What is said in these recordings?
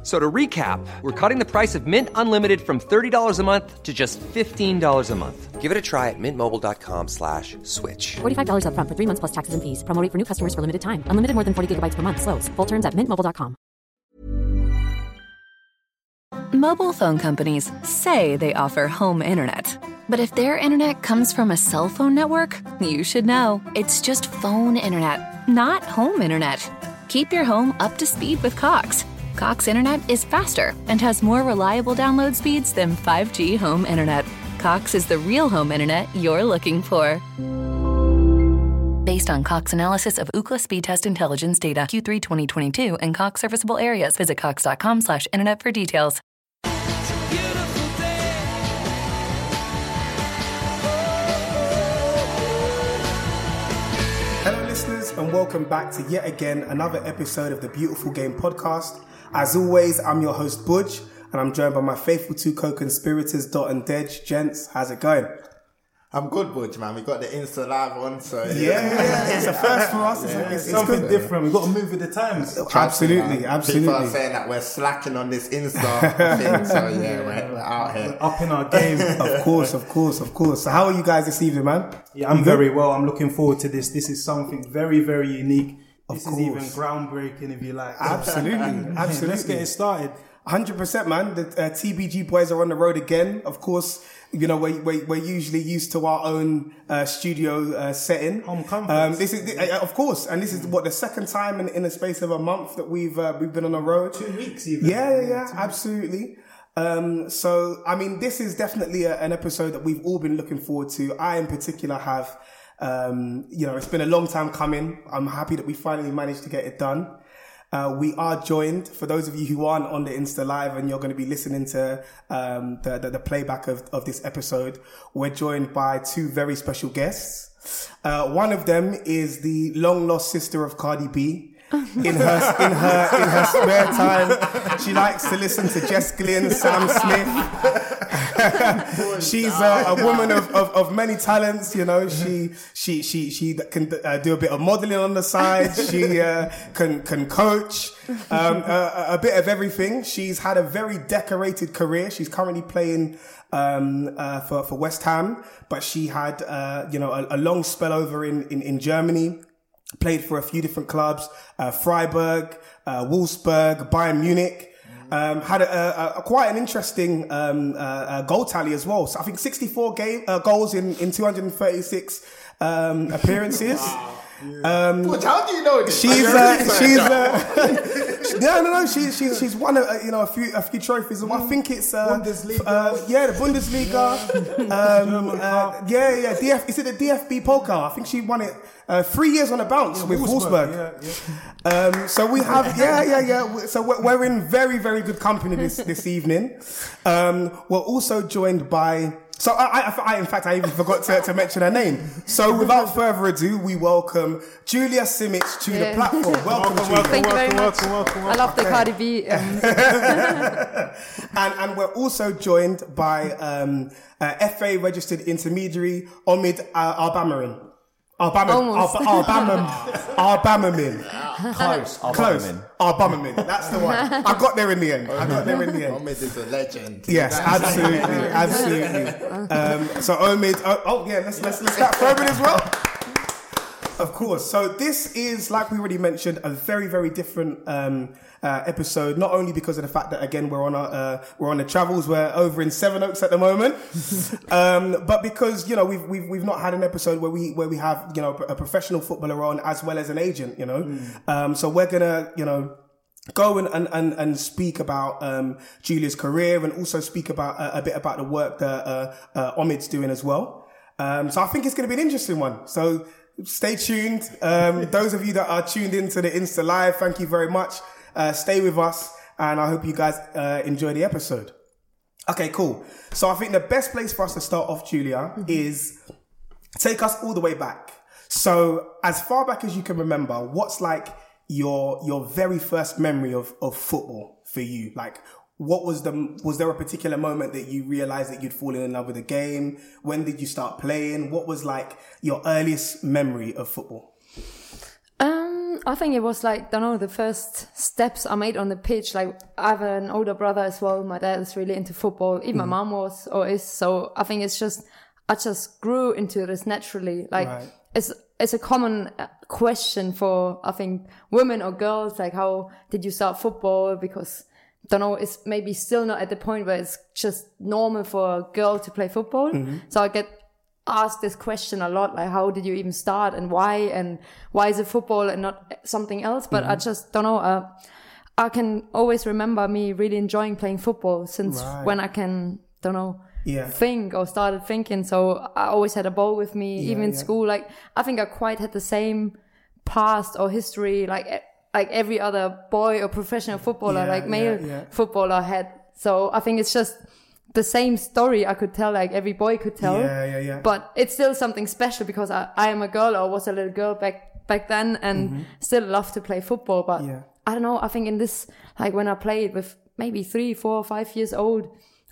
F- So to recap, we're cutting the price of Mint Unlimited from $30 a month to just $15 a month. Give it a try at mintmobile.com slash switch. $45 upfront for three months plus taxes and fees. Promo rate for new customers for limited time. Unlimited more than 40 gigabytes per month. Slows. Full terms at mintmobile.com. Mobile phone companies say they offer home internet. But if their internet comes from a cell phone network, you should know. It's just phone internet, not home internet. Keep your home up to speed with Cox. Cox internet is faster and has more reliable download speeds than 5G home internet. Cox is the real home internet you're looking for. Based on Cox analysis of Ookla speed test intelligence data Q3 2022 and Cox serviceable areas, visit cox.com slash internet for details. Hello, listeners, and welcome back to yet again another episode of the Beautiful Game podcast. As always, I'm your host, Buj, and I'm joined by my faithful two co conspirators, Dot and Dej. Gents, how's it going? I'm good, Buj, man. We got the Insta live on, so Yeah, yeah, it's a first for us. It's, it's, it's something good. different. We've got to move with the times. Absolutely, absolutely. People are saying that we're slacking on this Insta thing, so yeah, we're, we're out here. Up in our game. Of course, of course, of course. So, how are you guys this evening, man? Yeah, I'm You good? very well. I'm looking forward to this. This is something very, very unique. This is even groundbreaking, if you like. Absolutely, absolutely. Let's get it started. 100%, man. The uh, TBG boys are on the road again. Of course, you know, we're, we're, we're usually used to our own uh, studio uh, setting. Home comforts. Um, this is, uh, of course, and this is what the second time in, in the space of a month that we've uh, we've been on the road. Two weeks even. Yeah, yeah, yeah, absolutely. Um, so, I mean, this is definitely a, an episode that we've all been looking forward to. I, in particular, have. Um, you know, it's been a long time coming. I'm happy that we finally managed to get it done. Uh, we are joined for those of you who aren't on the Insta Live and you're going to be listening to um, the, the the playback of of this episode. We're joined by two very special guests. Uh, one of them is the long lost sister of Cardi B. In her in her in her spare time, she likes to listen to Jess Glynne, Sam Smith. She's a, a woman of, of, of many talents. You know, she she she she can uh, do a bit of modeling on the side. She uh, can can coach um, a, a bit of everything. She's had a very decorated career. She's currently playing um, uh, for for West Ham, but she had uh, you know a, a long spell over in in, in Germany played for a few different clubs, uh, Freiburg, uh, Wolfsburg, Bayern Munich. Um, had a, a, a quite an interesting um, uh, uh, goal tally as well. So I think 64 game uh, goals in in 236 um, appearances. Um, how do you know this? She's uh, she's uh, no no no she's she's she's won a, you know a few a few trophies. I think it's uh, Bundesliga. uh, yeah the Bundesliga. um, uh, yeah yeah DF is it the DFB Pokal? I think she won it uh, three years on a bounce with Wolfsburg. Yeah, yeah. Um, so we have, yeah, yeah, yeah. So we're, we're in very, very good company this this evening. Um, we're also joined by. So I, I, I in fact, I even forgot to, to mention her name. So without further ado, we welcome Julia Simic to the platform. Welcome, Julia. Thank you very welcome, much. welcome, welcome, I love the Cardi B. Um, and and we're also joined by um, uh, FA registered intermediary Omid uh, Albamarin. Albama, Almost. Alba, Albama, Albamamin. Close. I'll Close. bump him Albamamin. That's the one. I got there in the end. I got there in the end. Omid is a legend. Yes, absolutely, absolutely. Um, so Omid, oh, oh yeah, let's let's let's start Foreman as well. Of course. So this is, like we already mentioned, a very very different um, uh, episode. Not only because of the fact that again we're on our uh, we're on the travels. We're over in Sevenoaks at the moment, um, but because you know we've we've we've not had an episode where we where we have you know a professional footballer on as well as an agent. You know, um, so we're gonna you know go and, and, and, and speak about um, Julia's career and also speak about uh, a bit about the work that uh, uh, Omid's doing as well. Um, so I think it's going to be an interesting one. So stay tuned. Um, those of you that are tuned into the Insta Live, thank you very much. Uh, stay with us, and I hope you guys uh, enjoy the episode. Okay, cool. So I think the best place for us to start off, Julia, is take us all the way back. So as far back as you can remember, what's like your your very first memory of of football for you? Like what was the was there a particular moment that you realized that you'd fallen in love with the game? When did you start playing? What was like your earliest memory of football? Um, I think it was like don't know the first steps I made on the pitch. Like I have an older brother as well. My dad is really into football. Even my mom was or is. So I think it's just I just grew into this naturally. Like Right. it's it's a common uh, question for I think women or girls. Like how did you start football? Because don't know. It's maybe still not at the point where it's just normal for a girl to play football. So I get asked this question a lot like how did you even start and why and why is it football and not something else but i just don't know uh, i can always remember me really enjoying playing football since Right. when i can don't know Yeah. think or started thinking so i always had a ball with me even in yeah. school like i think i quite had the same past or history like like every other boy or professional footballer Yeah, like male yeah, footballer had so i think it's just the same story i could tell like every boy could tell Yeah, yeah, yeah. but it's still something special because I, I am a girl or was a little girl back back then and still love to play football but Mm-hmm. Yeah. I don't know I think in this like when I played with maybe three four five years old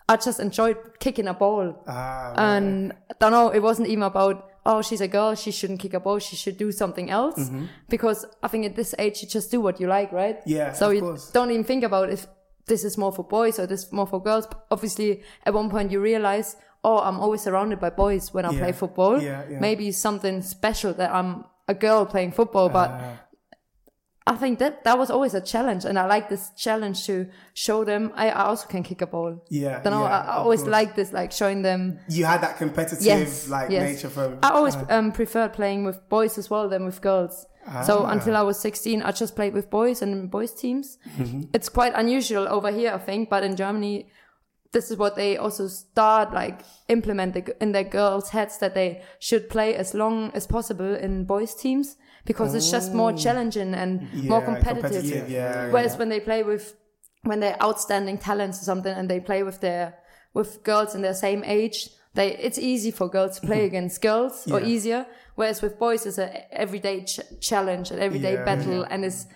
I just enjoyed kicking a ball Ah, and I don't know it wasn't even about oh she's a girl she shouldn't kick a ball she should do something else Mm-hmm. because I think at this age you just do what you like right Yeah, so you course. don't even think about if this is more for boys or this is more for girls. Obviously, at one point you realize, oh, I'm always surrounded by boys when I Yeah. play football. Yeah, yeah. Maybe something special that I'm a girl playing football, but Ah. I think that that was always a challenge, and I like this challenge to show them I, I also can kick a ball. Yeah, know. yeah, I, I always like this, like showing them. you had that competitive Yes, like yes. nature from. I always um, preferred playing with boys as well than with girls. So until I was 16, I just played with boys and boys teams. It's quite unusual over here, I think, but in Germany, this is what they also start like implement the, in their girls' heads that they should play as long as possible in boys teams because it's just more oh. challenging and more competitive. competitive, yeah, Whereas yeah. when they play with when they're outstanding talents or something and they play with their with girls in their same age they it's easy for girls to play against girls or easier. Whereas with boys it's a everyday ch- challenge an everyday Yeah, battle and it's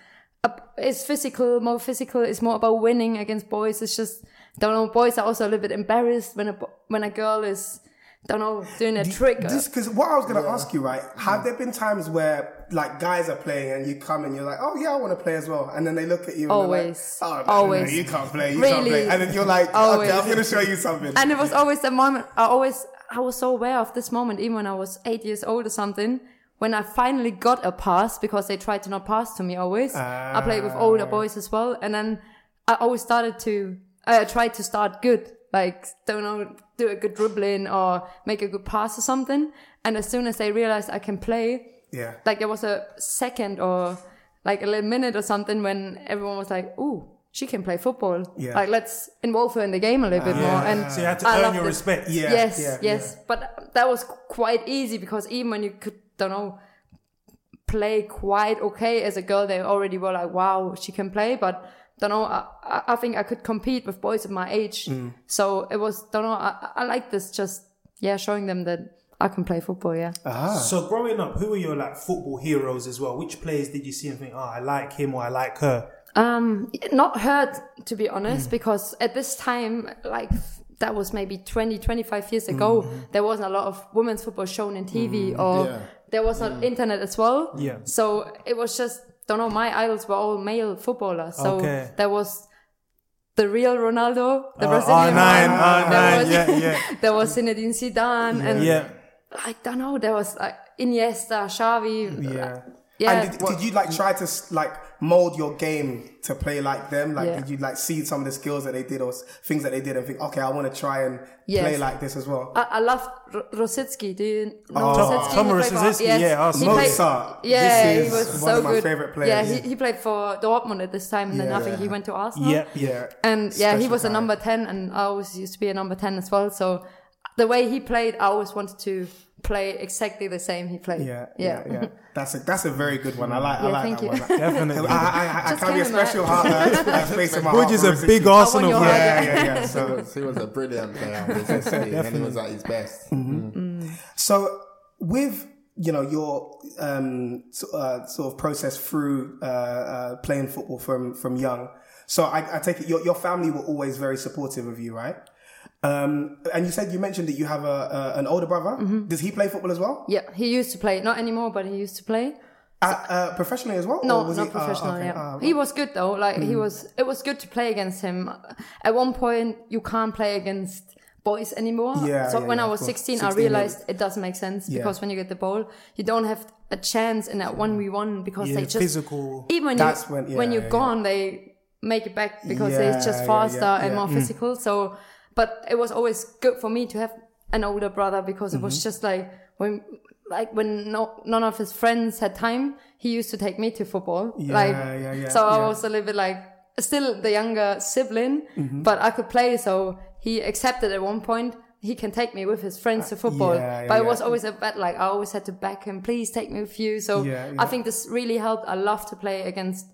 it's physical more physical. It's more about winning against boys. It's just don't know boys are also a little bit embarrassed when a when a girl is don't know doing a trick Just because what I was going to ask you, right? Have hmm. there been times where like guys are playing and you come and you're like, oh yeah, I want to play as well, and then they look at you, and Always. they're like, oh, no, Always. No, you can't play, you can't Really. play, and then you're like, Always. okay, I'm going to show you something. And it was always the moment I always I was so aware of this moment, even when I was eight years old or something, when I finally got a pass because they tried to not pass to me always. I played with ah. older boys as well, and then I always started to I tried to start good, like don't know, do a good dribbling or make a good pass or something. And as soon as they realized I can play, yeah, like there was a second or like a little minute or something when everyone was like, "Ooh, she can play football. Yeah. Like let's involve her in the game a little bit more." And So you had to I earn your it. respect. Yeah, yes, yeah, yes. But that was quite easy because even when you could, don't know, play quite okay as a girl, they already were like, "Wow, she can play." But don't know, I, I- I think I could compete with boys of my age. Mm. So it was, don't know, I, I like this just, yeah, showing them that I can play football. Yeah. Ah. So growing up, who were your like football heroes as well? Which players did you see and think, oh, I like him or I like her? Um, not her, to be honest, because at this time, like that was maybe 20, 25 years ago, there wasn't a lot of women's football shown in TV or Yeah. there was not internet as well. Yeah. So it was just, don't know, my idols were all male footballers. So Okay. there was the real Ronaldo, the Uh, Brazilian R9, one. R9, There was, yeah, yeah. there was Zinedine Zidane and Yeah. I don't know, there was like Iniesta, Xavi. yeah. Yeah. And did, did you like try to like mold your game to play like them? Like, Yeah. did you like see some of the skills that they did or things that they did and think, okay, I want to try and Yes. play like this as well? I, I love R- Rosický. Do you know Oh, Rosický? Thomas He played for- Rosický, yes. yeah, awesome. He played- Mozart. Yeah, This he was one so of my good. favorite players. Yeah, he, he played for Dortmund at this time, and then I Yeah. think he went to Arsenal. Yeah. yeah. And yeah, he Special was a number 10, and I always used to be a number 10 as well. So the way he played, I always wanted to play exactly the same he played. Yeah, yeah, yeah. That's a that's a very good one. I like I like thank that you. one. Definitely. I, I, I, I carry a came in my- special heart, uh, uh, space in my heart. Which is a big Arsenal your player. Yeah, yeah, yeah. He So, he was a brilliant player, Brzezinski, and he was at his best. so with you know your um, so- uh, sort of process through uh, uh, playing football from from young. So I, I take it your your family were always very supportive of you, right? Um, and you said you mentioned that you have a, a an older brother. Mm-hmm. Does he play football as well? Yeah, he used to play, not anymore, but he used to play. Uh, uh, professionally as well? No, was not he- oh, professional. okay. yeah, Oh, he was good though. Like he was, it was good to play against him. At one point, you can't play against boys anymore. Yeah, So yeah, when yeah, I was course. 16, I 16, realized it doesn't make sense because when you get the ball, you don't have a chance in that one v one because they just physical. Even you when- yeah, when you're gone, they make it back because they're just faster and more physical. So, but it was always good for me to have an older brother because it Mm-hmm. was just like when. Like when no, none of his friends had time, he used to take me to football. Yeah, like, yeah, yeah, so I was a little bit like still the younger sibling, Mm-hmm. but I could play. So he accepted at one point he can take me with his friends to football. yeah, yeah, but it yeah. was always a bet. Like I always had to back him. Please take me with you. So Yeah, yeah. I think this really helped. I love to play against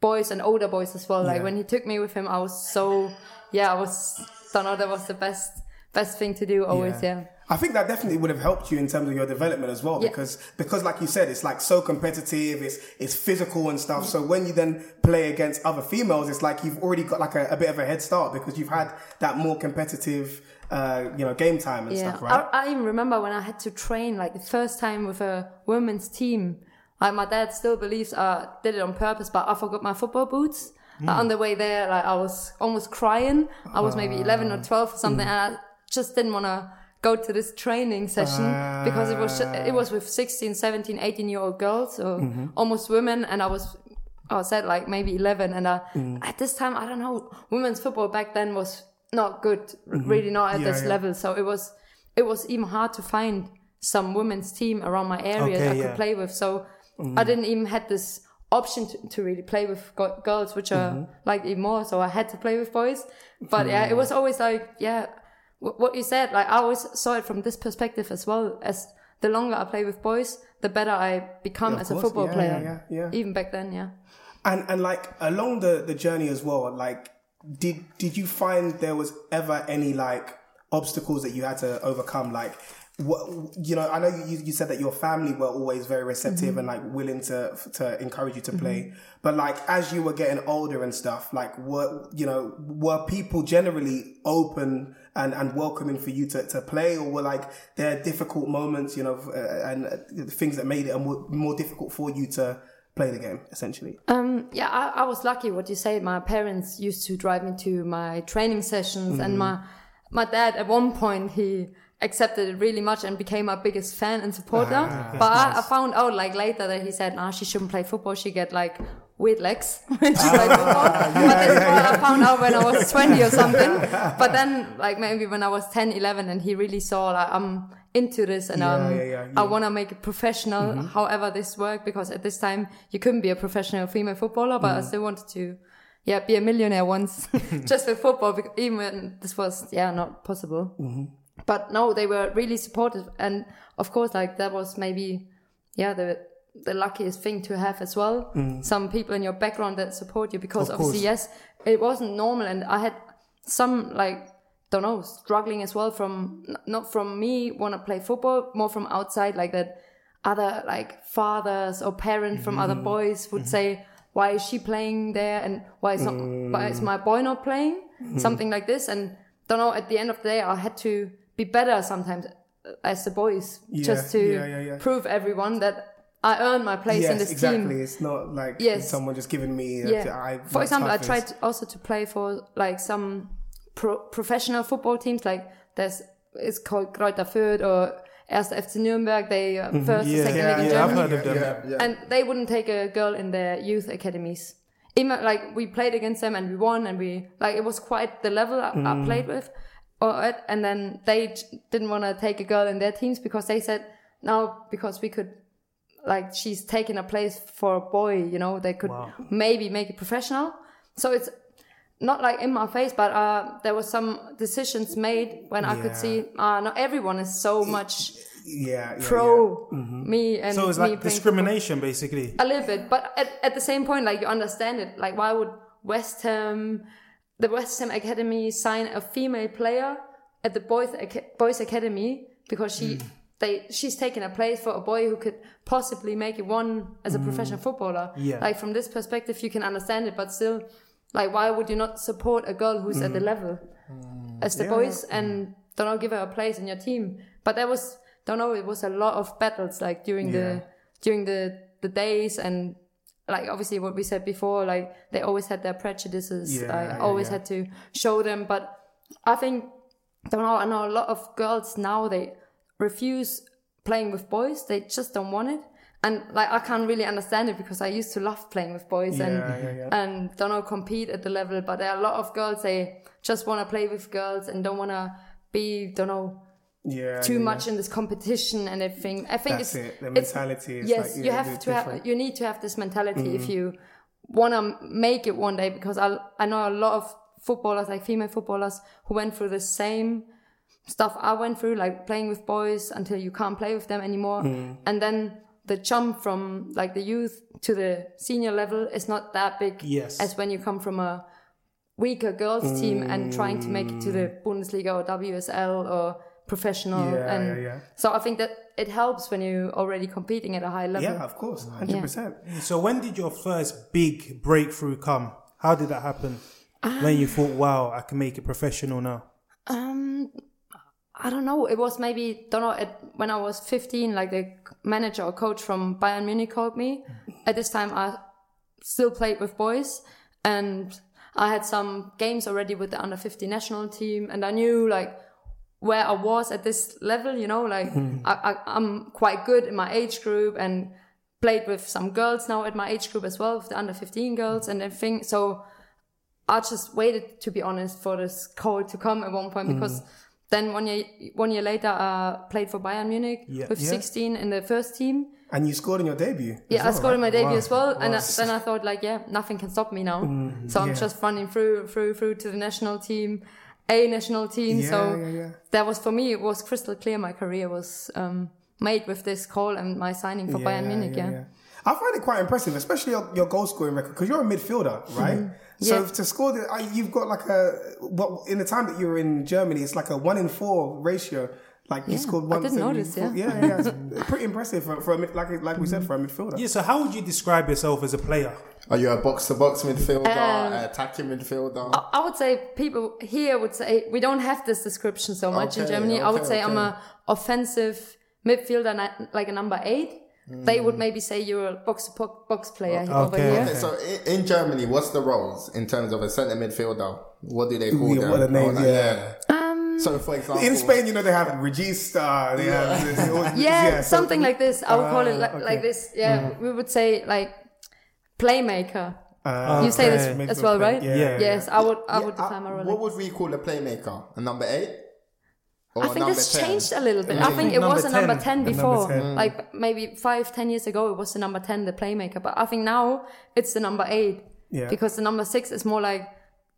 boys and older boys as well. Like when he took me with him, I was so yeah. I was don't. That was the best best thing to do. Always yeah. I think that definitely would have helped you in terms of your development as well, Yeah. because because like you said, it's like so competitive, it's it's physical and stuff. So when you then play against other females, it's like you've already got like a, a bit of a head start because you've had that more competitive, uh, you know, game time and Yeah, stuff, right? I, I even remember when I had to train like the first time with a women's team. Like my dad still believes I did it on purpose, but I forgot my football boots. Like, on hmm. the way there, like I was almost crying. I was maybe eleven or twelve or something, hmm. and I just didn't want to go to this training session because it was it was with 16, 17, 18 year old girls, so mm-hmm. almost women, and I was I was at like maybe 11 and uh, mm. at this time I don't know women's football back then was not good r- really not at Yeah, this yeah. level so it was it was even hard to find some women's team around my area Okay, I could play with so I mm. didn't even had this option to, to really play with go- girls which are mm-hmm. like even more so I had to play with boys. But yeah it was always like yeah wh- what you said like I always saw it from this perspective as well as the longer I play with boys the better I become Of as a football yeah, player yeah, yeah, yeah. even back then yeah. And and like along the the journey as well, like did did you find there was ever any like obstacles that you had to overcome? Like what you know, I know you you said that your family were always very receptive and like willing to to encourage you to play. But like as you were getting older and stuff, like were you know were people generally open and, and welcoming for you to, to play, or were like there difficult moments, you know, uh, and uh, things that made it more, more difficult for you to play the game, essentially. Um, yeah, I, I was lucky. What you say, my parents used to drive me to my training sessions, and my my dad at one point he accepted it really much and became my biggest fan and supporter. Ah, but I, I found out like later that he said, "Nah, she shouldn't play football. She get like weird legs when she play ah, football." but this is what I found out when I was twenty or something. But then, like maybe when I was 10, 11, and he really saw like I'm into this and Yeah, um, yeah, yeah, I want to make it professional. Mm-hmm. However, this worked because at this time you couldn't be a professional female footballer, but I mm. still wanted to, yeah, be a millionaire once just with football. bec- Even when this was yeah not possible. Mm-hmm. But no, they were really supportive, and of course, like that was maybe yeah the the luckiest thing to have as well. Mm. Some people in your background that support you because Of obviously course. yes, it wasn't normal, and I had some like don't know struggling as well from not from me want to play football more from outside like that other like fathers or parents from other mm-hmm. boys would mm-hmm. say why is she playing there? And why is not why is mm. my boy not playing? Mm-hmm. Something like this. And don't know at the end of the day I had to be better sometimes as the boys just to yeah, yeah, yeah. prove everyone that I earned my place yes, in this exactly. team It's not like Yes. someone just giving me. uh, yeah. I, For my example, I tried also to play for like some pro- professional football teams. Like there's it's called Greuther Fürth or Erste FC Nürnberg. They uh, first, Yeah, second yeah, league in yeah, I've Germany, heard of them. Yeah, yeah. and they wouldn't take a girl in their youth academies. even like we played against them and we won and we like it was quite the level I, I played with or and then they didn't want to take a girl in their teams because they said no because we could like she's taking a place for a boy you know they could Wow. maybe make it professional so it's not like in my face but uh there was some decisions made when i could see uh not everyone is so much Yeah, yeah, pro yeah. Mm-hmm. me and So it's like discrimination, basically. a little bit, but at, at the same point, like you understand it. Like, why would West Ham, the West Ham Academy, sign a female player at the boys boys academy because she Mm. they she's taking a place for a boy who could possibly make it one as a professional footballer. Mm. Yeah. Like from this perspective, you can understand it, but still, like, why would you not support a girl who's Mm. at the level as the boys and don't know give her a place in your team? But there was don't know it was a lot of battles like during the during the the days and like obviously what we said before like they always had their prejudices. Yeah, i yeah, always yeah. had to show them but i think don't know i know a lot of girls now they refuse playing with boys. They just don't want it. And like i can't really understand it because i used to love playing with boys and and don't know compete at the level. But there are a lot of girls they just want to play with girls and don't want to be don't know Yeah, too yeah, much in this competition and everything. I think That's it's it. The it's- mentality is yes, like, you yeah, have it's to have. You need to have this mentality Mm-hmm. if you want to make it one day. Because I I know a lot of footballers, like female footballers, who went through the same stuff I went through, like playing with boys until you can't play with them anymore, Mm. and then the jump from like the youth to the senior level is not that big Yes. as when you come from a weaker girls team and trying to make it to the Mm. Bundesliga or WSL or professional Yeah, and yeah, yeah. so I think that it helps when you're already competing at a high level. Yeah, of course, hundred percent. So when did your first big breakthrough come? How did that happen? when you thought, wow, I can make it professional now. Um, I don't know. It was maybe don't know. At, when I was 15, like the manager or coach from Bayern Munich called me. At this time, I still played with boys, and I had some games already with the under 50 national team, and I knew like where I was at this level. You know, like hmm. I, I, I'm quite good in my age group, and played with some girls now at my age group as well, with the under 15 girls and everything. So I just waited, to be honest, for this call to come at one point hmm. because then one year, one year later, I played for Bayern Munich Yeah. with Yeah. 16 in the first team. And you scored in your debut. Yeah, I well, scored in my debut Wow. as well, and I, then I thought like, yeah, nothing can stop me now. Hmm, so I'm yeah. just running through, through, through to the national team, a national team. Yeah, so yeah, yeah. that was for me. It was crystal clear. My career was um, made with this call and my signing for Bayern Munich. Yeah. I find it quite impressive, especially your, your goal scoring record, because you're a midfielder, right? So Mm-hmm. Yeah. to score, the, you've got like a well, in the time that you were in Germany, it's like a one in four ratio. Like you Yeah, scored I one. didn't notice, four- yeah. yeah, yeah, it's pretty impressive for, for a mid, like like we said for a midfielder. Yeah, so how would you describe yourself as a player? Are you a box to box midfielder, Um, attacking midfielder? I- I would say people here would say we don't have this description so much in Okay, Germany. I would okay, say I'm okay. a offensive midfielder, like a number eight. They would maybe say you're a box to box player over Okay. here. Okay, so i- in Germany, what's the roles in terms of a centre midfielder? What do they call Yeah, them? what are the names, like, yeah. So, for example, In Spain, you know they have Regista, they have they all- yeah, so- something like this. I would call it Ah, like, okay. like this. Yeah, we would say like playmaker. Ah, you say this okay. as well, right? Yeah, Yeah. Yes, I would. I Yeah, would uh, define my role. what would we call a playmaker? A number eight? I think number this 10? changed a little bit. I think it Number was a number 10. 10 before. number 10. Like maybe five, ten years ago, it was the number 10, the playmaker. But I think now it's the number 8. Yeah. Because the number 6 is more like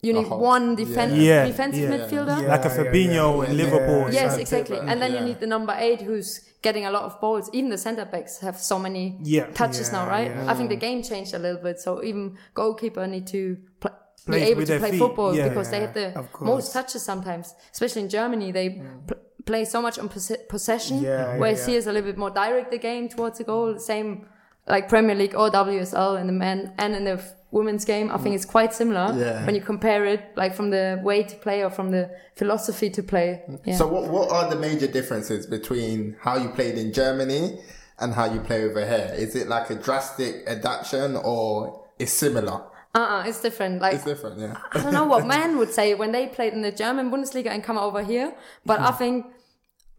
you need whole- one defen- Yeah. defensive Yeah. midfielder. Yeah, like a yeah, Fabinho yeah, in yeah. Liverpool. Yeah. Yes, exactly. And then you need the number 8 who's getting a lot of balls. Even the centre backs have so many Yeah. touches now, right? yeah. I think the game changed a little bit. So even goalkeeper need to pl- be able to play feet. football Yeah. because they have the most touches sometimes. Especially in Germany, they pl- play so much on posse- possession. Yeah, yeah, whereas yeah. here is a little bit more direct the game towards the goal. Same like Premier League or WSL in the men and in the f- women's game. I think it's quite similar Yeah. when you compare it like from the way to play or from the philosophy to play. Yeah. So, what, what are the major differences between how you played in Germany and how you play over here? Is it like a drastic adaptation or it's similar? uh-uh, it's different. Like It's different, yeah. I don't know what men would say when they played in the German Bundesliga and come over here. But. I think,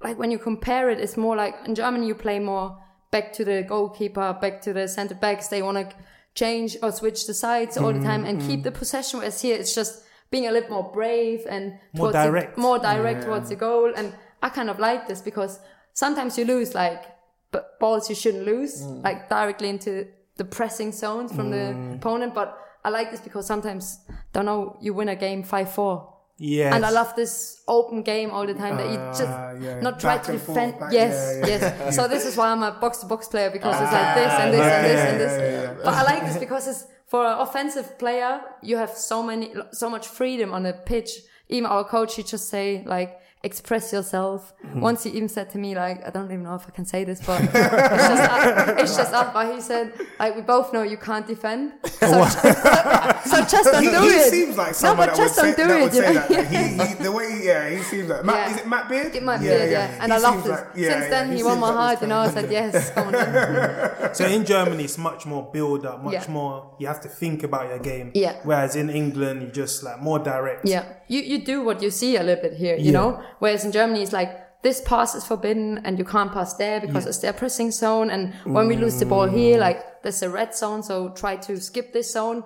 like when you compare it, it's more like in Germany you play more back to the goalkeeper, back to the centre backs. They want to change or switch the sides all the mm-hmm, time and keep mm-hmm. the possession. Whereas here, it's just being a little more brave and More towards the- direct. more direct towards the goal. And I kind of like this because sometimes you lose like b- balls you shouldn't lose, mm. like directly into the pressing zones from the mm. opponent. But I like this because sometimes, don't know, you win a game 5 4. Yes. And I love this open game all the time that you just Ah, yeah. not try Back to forth, defend. back- yes, yeah, yeah. yes. So this is why I'm a box to box player because it's like this and this and this and this. But I like this because it's for an offensive player. You have so many, so much freedom on the pitch. Even our coach, he just say like, express yourself. Hmm. Once he even said to me like, I don't even know if I can say this, but it's just, up, it's just up. But he said like, we both know you can't defend, so, so just don't He, do he it. seems like no, but that would just say, don't do that it. would you say know? that. He, he, the way, he, yeah, he seems like Matt. Yeah. Is it Matt Beard? It might be, yeah, yeah, And He I love seems this. like- yeah, Since yeah, then, he, he won my like heart, this you know. I said, yes, come on. then. So in Germany, it's much more build up, much Yeah. more. You have to think about your game. Yeah. Whereas in England, you just like more direct. Yeah, you you do what you see a little bit here, you Yeah. know. Whereas in Germany, it's like this pass is forbidden and you can't pass there because it's their pressing zone. And when we lose the ball here, like there's a red zone, so try to skip this zone,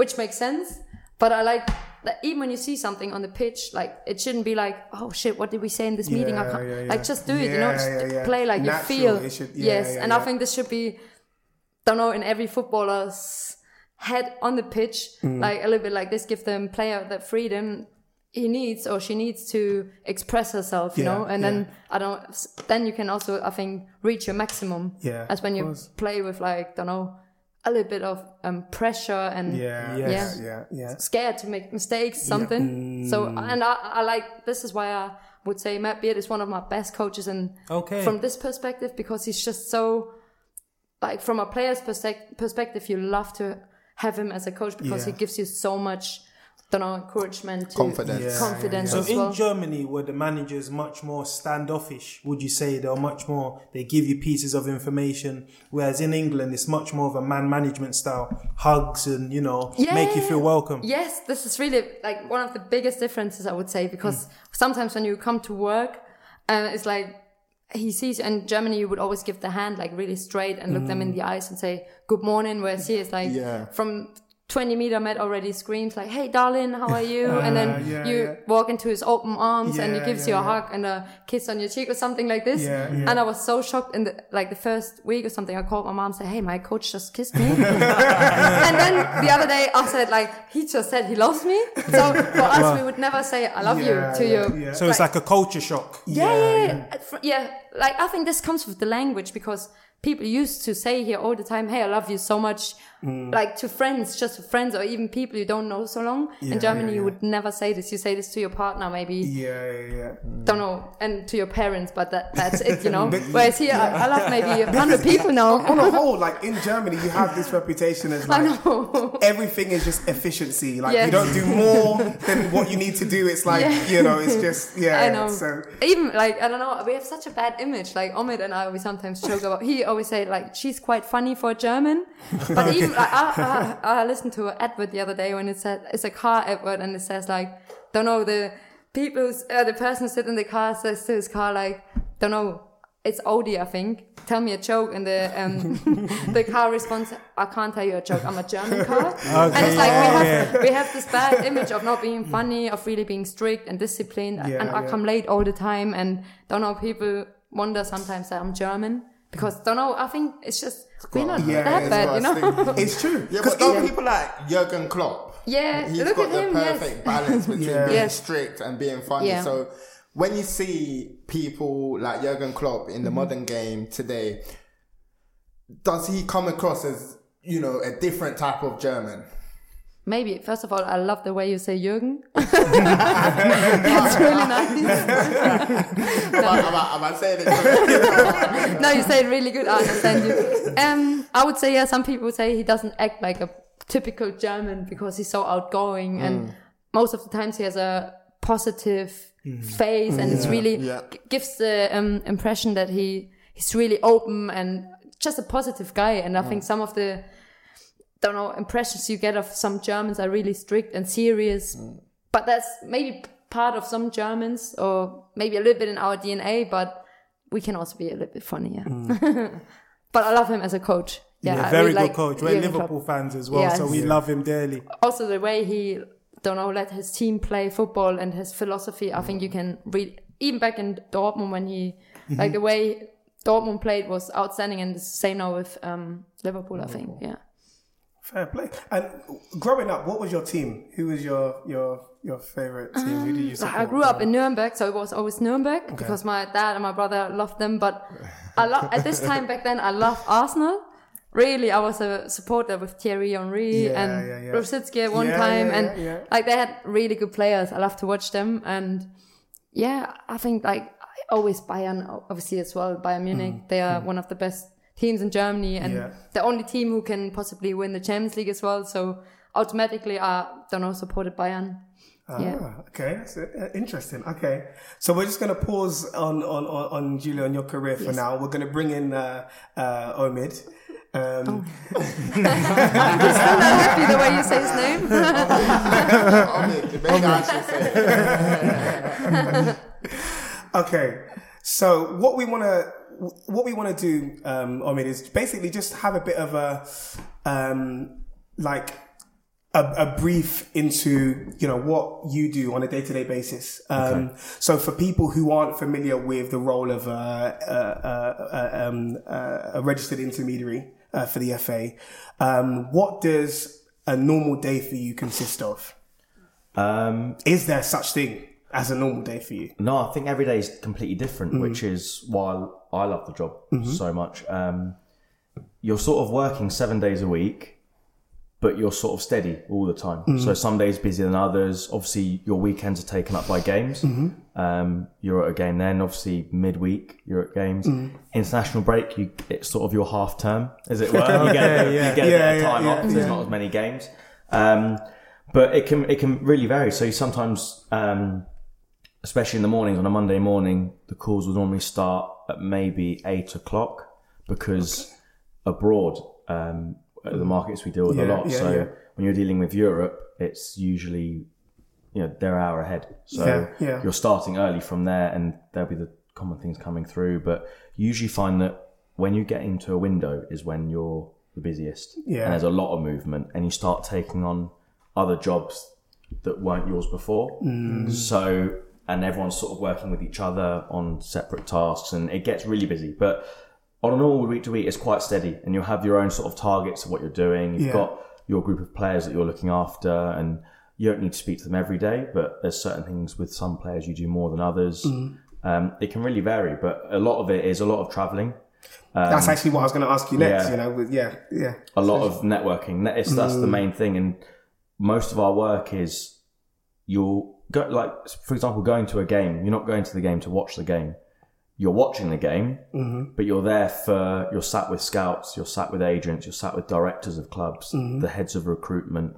which makes sense. But I like that even when you see something on the pitch, like it shouldn't be like, oh shit, what did we say in this meeting? I Yeah, can't, yeah, yeah. like just do it, you know, Yeah, just yeah, yeah. play like Natural, you feel. should- yeah, yes, yeah, and I think this should be don't know in every footballer's head on the pitch Mm. like a little bit like this give them player that freedom he needs or she needs to express herself you Yeah, know and then i don't then you can also i think reach your maximum Yeah, as when you course. play with like don't know a little bit of um, pressure and Yeah, Yes. yeah, yeah, yeah. scared to make mistakes something so Mm. and I, I like this is why i would say matt beard is one of my best coaches and Okay. from this perspective because he's just so like from a player's perspec- perspective you love to have him as a coach because Yeah. he gives you so much don't know encouragement to Confidence. Yeah, confidence So as in well Germany, were the managers much more standoffish? Would you say they're much more? They give you pieces of information, whereas in England, it's much more of a man management style, hugs and you know, make you feel welcome. Yes, this is really like one of the biggest differences I would say because sometimes when you come to work, uh, it's like he sees in Germany you would always give the hand like really straight and look them in the eyes and say good morning. Whereas he is like Yeah. from 20 meter met already screams like hey darling how are you and then yeah, you yeah. walk into his open arms and he gives yeah, you a yeah. hug and a kiss on your cheek or something like this Yeah, yeah. and I was so shocked in the like the first week or something I called my mom and said hey my coach just kissed me and then the other day I said like he just said he loves me. So for us we would never say I love Yeah, you to yeah, you. yeah. So it's like a culture shock. Yeah, yeah, yeah. Uh, yeah. Like I think this comes with the language because people used to say here all the time, "Hey, I love you so much," mm. like to friends, just to friends, or even people you don't know so long. Yeah, In Germany, yeah, you would never say this. You say this to your partner, maybe Yeah, yeah, yeah. Mm. don't know, and to your parents, but that that's it, you know. But- Whereas here, I, I love maybe a hundred people now. On the whole, like in Germany, you have this reputation as I like know. everything is just efficiency. Like Yes. you don't do more than what you need to do. It's like Yeah. you know, it's just yeah. I know. So Even like I don't know, we have such a bad image. Like Omid and I, we sometimes joke about. He always say like she's quite funny for a German, but even like, I, I, I listened to an advert the other day when it said it's a car advert and it says like don't know the people uh, the person sitting in the car says to his car like don't know it's Audi I think. Tell me a joke. And the um the car responds I can't tell you a joke. I'm a German car. And it's like we have we have this bad image of not being funny of really being strict and disciplined. Yeah, and I yeah. come late all the time. And don't know people wonder sometimes that I'm German because don't know I think it's just we're not Yeah, that it's bad got you know it's true. Yeah, 'Cause but don't even- people like Jurgen Klopp? Yeah, he's look got at the him, yes. perfect balance between Yeah. being Yes. strict and being funny. Yeah. So when you see people like Jurgen Klopp in the Mm-hmm. modern game today, does he come across as you know a different type of German? Maybe first of all, I love the way you say Jürgen. That's really nice. am, I, am, I, am I saying it no, you say it really good. I understand you. Um, I would say yeah. Some people say he doesn't act like a typical German because he's so outgoing, and most of the times he has a positive face, and it's really Yeah. g- gives the um, impression that he he's really open and just a positive guy. And I think some of the don't know impressions you get of some Germans are really strict and serious, but that's maybe part of some Germans or maybe a little bit in our DNA, but we can also be a little bit funnier. but I love him as a coach. Yeah, Yeah, very really good like coach. We're Liverpool Klopp. fans as well, so Yes. we love him dearly. also the way he don't know let his team play football and his philosophy i think you can read even back in dortmund when he Mm-hmm. like the way dortmund played was outstanding and the same now with um, liverpool i think yeah Fair play. And growing up, what was your team? Who was your your your favorite team? Who did you um, support? I grew up in Nuremberg, so it was always Nuremberg because my dad and my brother loved them. But I lo- at this time back then, I loved Arsenal. Really, I was a supporter with Thierry Henry Yeah, and yeah, yeah. Rosický at one Yeah, time, and like they had really good players. I love to watch them, and yeah, I think like always Bayern, obviously as well. Bayern Munich, mm. they are mm. one of the best teams in Germany, and. Yeah. the only team who can possibly win the Champions League as well. So automatically, I don't know supported Bayern. yeah. Ah, okay, that's uh, interesting. Okay, so we're just going to pause on on on, on Julia on your career for now. We're going to bring in uh, uh, Omid. Um, happy the way you say his name. Omid, maybe I should say. Okay, so what we want to what we want to do, um, Omid, is basically just have a bit of a um, like a, a brief into you know what you do on a day to day basis. Um, So for people who aren't familiar with the role of a, a, a, um, a registered intermediary uh, for the FA, um, what does a normal day for you consist of? Um, Is there such thing as a normal day for you? no, I think every day is completely different, which is why I love the job so much. Um, you're sort of working seven days a week, but you're sort of steady all the time. So some days busier than others. Obviously, your weekends are taken up by games. Um, you're at a game then. Obviously, midweek you're at games. International break, you it's sort of your half term, as it were. you get, a you get a bit Yeah, of yeah, time yeah, There's not as many games. Um, but it can it can really vary. So sometimes. Um, especially in the mornings on a Monday morning, the calls will normally start at maybe eight o'clock because abroad, um, the markets we deal with a lot. yeah, so yeah. when you're dealing with Europe, it's usually, you know, they're hour ahead. So Yeah, yeah. you're starting early from there and there'll be the common things coming through. But you usually find that when you get into a window is when you're the busiest. Yeah. And there's a lot of movement and you start taking on other jobs that weren't yours before. Mm. So, and everyone's sort of working with each other on separate tasks and it gets really busy. But on a normal week to week, it's quite steady and you'll have your own sort of targets of what you're doing. You've Yeah. got your group of players that you're looking after and you don't need to speak to them every day, but there's certain things with some players you do more than others. Mm. Um, it can really vary, but a lot of it is a lot of traveling. That's actually what I was going to ask you next. Um, yeah. You know, with, yeah, yeah. a lot of networking. Is, that's Mm. the main thing. And most of our work is you'll go, like, for example, going to a game, you're not going to the game to watch the game. You're watching the game, Mm-hmm. but you're there for, you're sat with scouts, you're sat with agents, you're sat with directors of clubs, Mm-hmm. the heads of recruitment,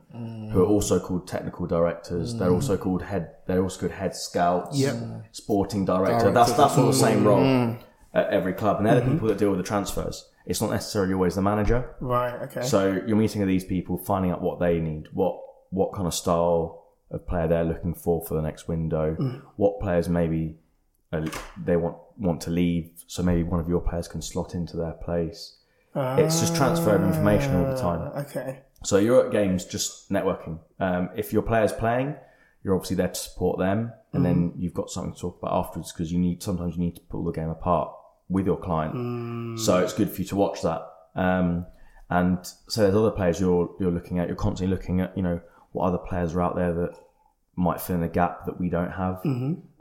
who are also called technical directors. They're also called head, they're also called head scouts, yep. sporting director. That's, that's all the same role at every club. And they're the people that deal with the transfers. It's not necessarily always the manager. Right. Okay. So you're meeting with these people, finding out what they need, what what kind of style of player they're looking for for the next window, what players maybe uh, they want want to leave. So maybe one of your players can slot into their place. it's just transfer of information all the time. okay. So you're at games just networking. Um, if your player's playing, you're obviously there to support them, and then you've got something to talk about afterwards because you need sometimes you need to pull the game apart with your client. So it's good for you to watch that. Um, and so there's other players you're you're looking at. You're constantly looking at you know what other players are out there that might fill in a gap that we don't have.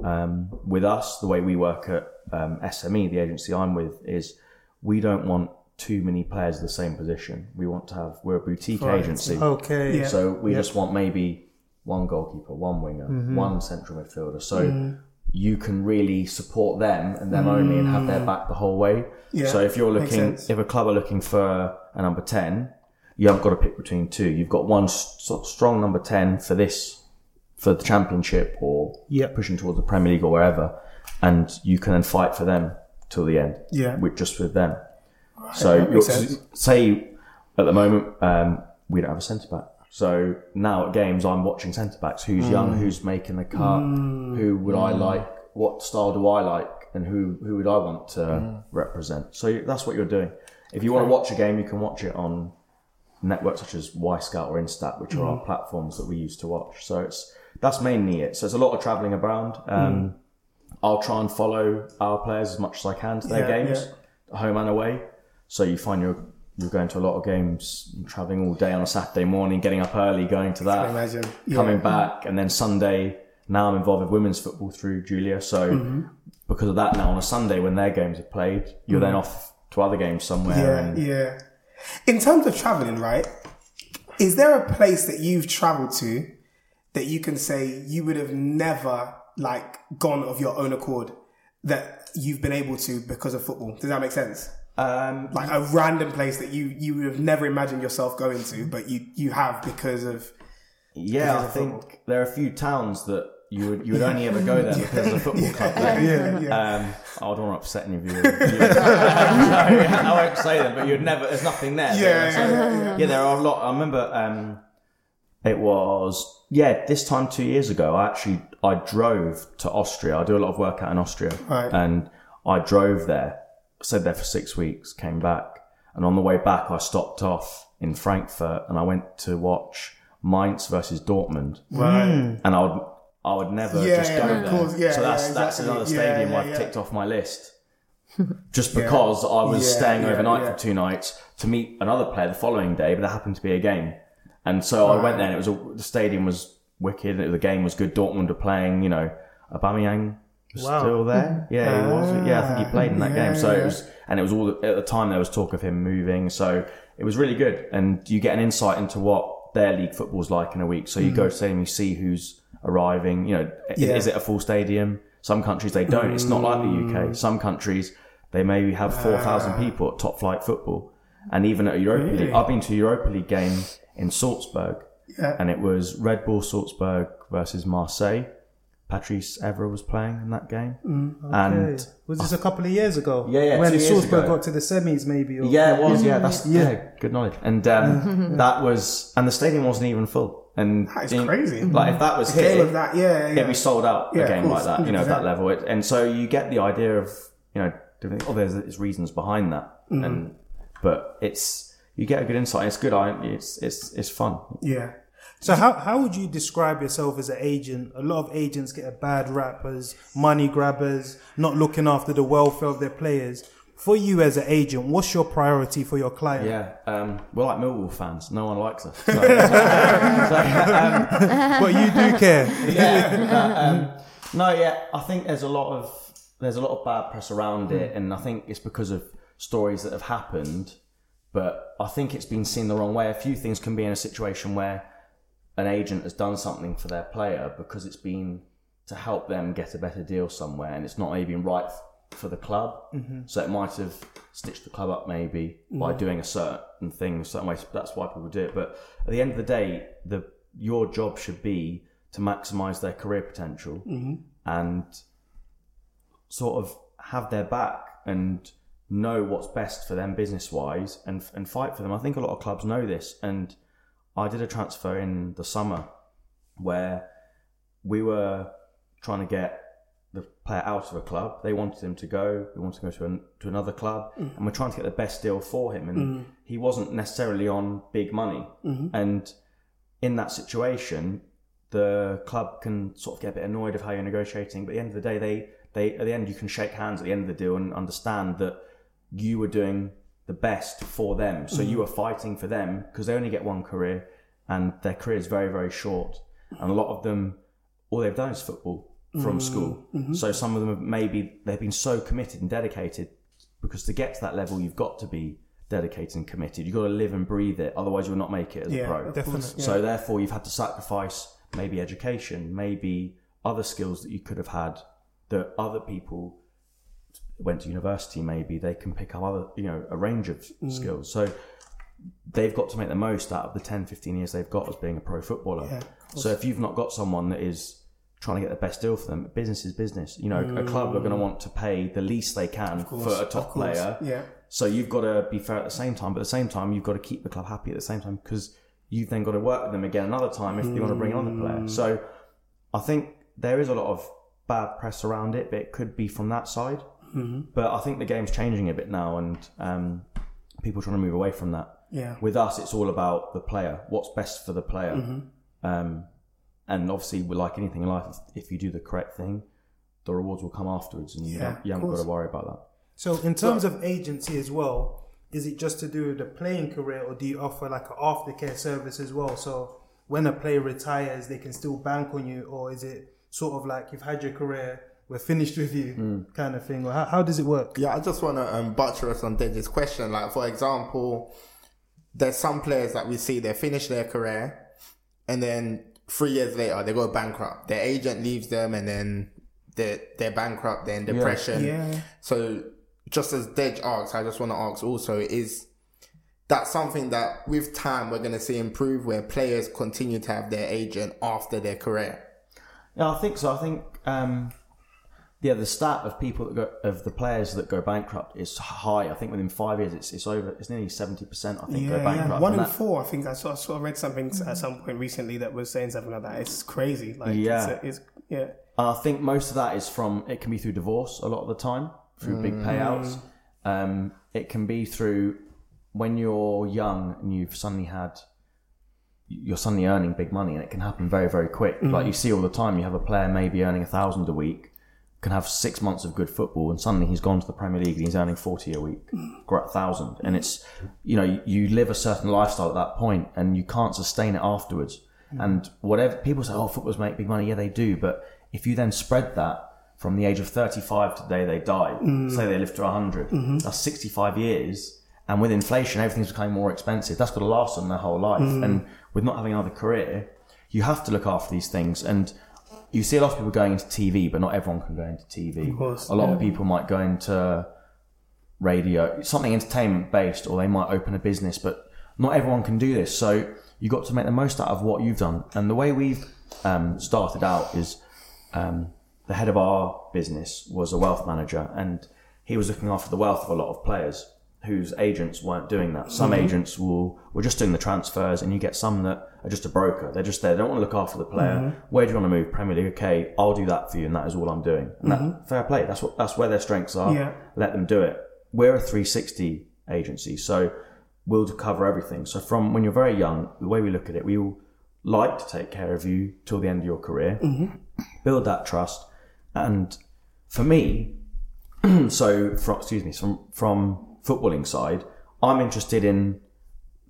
Um, with us, the way we work at um, SME, the agency I'm with, is we don't want too many players of the same position. We want to have we're a boutique agency. Okay. Yeah. So we just want maybe one goalkeeper, one winger, one central midfielder. So you can really support them and them only and have their back the whole way. Yeah, So if you're looking, if a club are looking for a number 10, you haven't got to pick between two. You've got one s- sort of strong number 10 for this, for the championship or Yeah. pushing towards the Premier League or wherever. And you can then fight for them till the end. Yeah. With just with them. So you're, say at the moment um, we don't have a centre back. So now at games I'm watching centre backs. Who's Mm. young? Who's making the cut? Who would I like? What style do I like? And who who would I want to Mm. represent? So that's what you're doing. if you want to watch a game, you can watch it on networks such as Wyscout or Instat, which are our Mm. platforms that we use to watch. So it's that's mainly it. So it's a lot of traveling around. Um, Mm. I'll try and follow our players as much as I can to their Yeah, games, home and away. So you find you're you're going to a lot of games, traveling all day on a Saturday morning, getting up early, going to that, imagine. Yeah. coming back, and then Sunday. Now I'm involved with women's football through Julia, so Mhm. because of that, now on a Sunday when their games are played, you're then Mhm. off to other games somewhere. Yeah, and yeah. In terms of traveling, right? Is there a place that you've traveled to that you can say you would have never like gone of your own accord that you've been able to because of football? Does that make sense? Um, like a random place that you you would have never imagined yourself going to, but you you have because of Yeah, because I of think football. there are a few towns that you would you would only ever go there because of the football club. There. Yeah, yeah. Um, I don't want to upset any of you. I won't say them, but you'd never. There's nothing there. Yeah, So- yeah, yeah. There are a lot. I remember. Um, it was yeah. This time two years ago, I actually I drove to Austria. I do a lot of work out in Austria, Right. and I drove there. Stayed there for six weeks. Came back, and on the way back, I stopped off in Frankfurt, and I went to watch Mainz versus Dortmund. Right. And I would I would never Yeah, just go yeah, of there. course. Yeah, so that's yeah, that's exactly. another Yeah, stadium yeah, I've ticked off my list. Just Yeah. because I was Yeah, staying yeah, overnight yeah. for two nights to meet another player the following day, but there happened to be a game, and so I went there. and It was a, the stadium was wicked. The game was good. Dortmund were playing. You know, Aubameyang was Wow. still there. Yeah, he was. Yeah, I think he played in that Ah, game. So yeah. it was, and it was all at the time there was talk of him moving. So it was really good, and you get an insight into what their league football's like in a week. So you go to stadium, you see who's arriving. You know. Yeah. is it a full stadium? Some countries they don't. It's not like the Mm. UK. Some countries they maybe have four thousand Ah. people at top flight football, and even at Europa Really? League. I've been to Europa League game in Salzburg, Yeah. and it was Red Bull Salzburg versus Marseille. Patrice Evra was playing in that game, and Okay. was this a couple of years ago? Yeah, yeah, When Salzburg got to the semis, maybe. Or, yeah, it was. Yeah, that's yeah, Yeah. good knowledge. And um, that was, and the stadium wasn't even full. And That is in- crazy. Like if that was here, of that, yeah, yeah. it'd be sold out a game like that. You know, at that level. It, and so you get the idea of you know, oh, there's, there's reasons behind that, Mm. and but it's you get a good insight. It's good. I it's it's it's fun. yeah. So how how would you describe yourself as an agent? A lot of agents get a bad rap as money grabbers, not looking after the welfare of their players. For you as an agent, what's your priority for your client? Yeah, um, we're like Millwall fans. No one likes us. So, so, um, But you do care. yeah. um, no, yeah. I think there's a lot of there's a lot of bad press around it, and I think it's because of stories that have happened. But I think it's been seen the wrong way. A few things can be in a situation where an agent has done something for their player because it's been to help them get a better deal somewhere, and it's not maybe been right for the club. Mm-hmm. So it might have stitched the club up maybe by mm-hmm. doing a certain thing, a certain way. That's why people do it. But at the end of the day, the your job should be to maximise their career potential mm-hmm. and sort of have their back and know what's best for them business wise and and fight for them. I think a lot of clubs know this. And I did a transfer in the summer where we were trying to get the player out of a club. They wanted him to go. We wanted to go to an, to another club, mm. and we're trying to get the best deal for him. And mm. he wasn't necessarily on big money. Mm-hmm. And in that situation, the club can sort of get a bit annoyed of how you're negotiating. But at the end of the day, they they at the end you can shake hands at the end of the deal and understand that you were doing the best for them. So mm. you are fighting for them because they only get one career, and their career is very very short. And a lot of them, all they've done is football from mm, school. Mm-hmm. So some of them have maybe they've been so committed and dedicated because to get to that level, you've got to be dedicated and committed. You've got to live and breathe it, otherwise you'll not make it as Yeah, a pro. Definitely. course, So therefore, you've had to sacrifice maybe education, maybe other skills that you could have had that other people went to university. Maybe they can pick up other, you know, a range of Mm. skills. So they've got to make the most out of the 10, 15 years they've got as being a pro footballer. Yeah, so if you've not got someone that is trying to get the best deal for them, business is business. You know, a club are going to want to pay the least they can Mm. course, for a top player. yeah. So you've got to be fair at the same time, but at the same time, you've got to keep the club happy at the same time because you've then got to work with them again another time if you want to bring on a player. So I think there is a lot of bad press around it, but it could be from that side. But I think the game's changing a bit now, and um, people trying to move away from that. Yeah. With us, it's all about the player. What's best for the player. Mm-hmm. Um, and obviously, like anything in life, if you do the correct thing, the rewards will come afterwards, and you, Yeah, don't, you haven't got to worry about that. So, in terms of agency as well, is it just to do with the playing career, or do you offer like an aftercare service as well? So, when a player retires, they can still bank on you, or is it sort of like you've had your career, we're finished with you, Mm. kind of thing? Or how, how does it work? Yeah, I just want to um, buttress on Deji's question. Like, for example, there's some players that we see they finish their career, and then three years later they go bankrupt. Their agent leaves them, and then they're they're bankrupt. They're in depression. Yeah. So, just as Dej asks, I just want to ask also: is that something that with time we're going to see improve, where players continue to have their agent after their career? Yeah, I think so. I think um, yeah, the stat of people that go of the players that go bankrupt is high. I think within five years, it's it's over. It's nearly seventy percent. I think go bankrupt. yeah. One in that- four. I think I saw, I saw read something at some point recently that was saying something like that. It's crazy. Like, Yeah. it's, it's yeah. And I think most of that is from it can be through divorce a lot of the time through big payouts. Um, it can be through when you're young and you've suddenly had you're suddenly earning big money and it can happen very very quick. Like you see all the time, you have a player maybe earning a thousand a week, can have six months of good football, and suddenly he's gone to the Premier League and he's earning forty a week, thousand, and it's you know you live a certain lifestyle at that point and you can't sustain it afterwards. And whatever people say, oh, footballers make big money, yeah, they do, but if you then spread that from the age of 35 to the day they die, mm. say they live to 100, mm-hmm. that's 65 years. And with inflation, everything's becoming more expensive. That's got to last them their whole life. Mm. And with not having another career, you have to look after these things. And you see a lot of people going into TV, but not everyone can go into TV. Of course, a lot of people might go into radio, something entertainment based, or they might open a business, but not everyone can do this. So you got to make the most out of what you've done. And the way we've um, started out is um, the head of our business was a wealth manager, and he was looking after the wealth of a lot of players whose agents weren't doing that. Some mm-hmm. agents will were just doing the transfers, and you get some that are just a broker. They're just there. They don't want to look after the player. Mm-hmm. Where do you want to move? Premier League. Okay, I'll do that for you, and that is all I'm doing. And that, mm-hmm. fair play. That's what that's where their strengths are. Yeah. Let them do it. We're a 360 agency, so we'll cover everything. So from when you're very young, the way we look at it, we will like to take care of you till the end of your career, build that trust, and for me, so from excuse me, from from footballing side, I'm interested in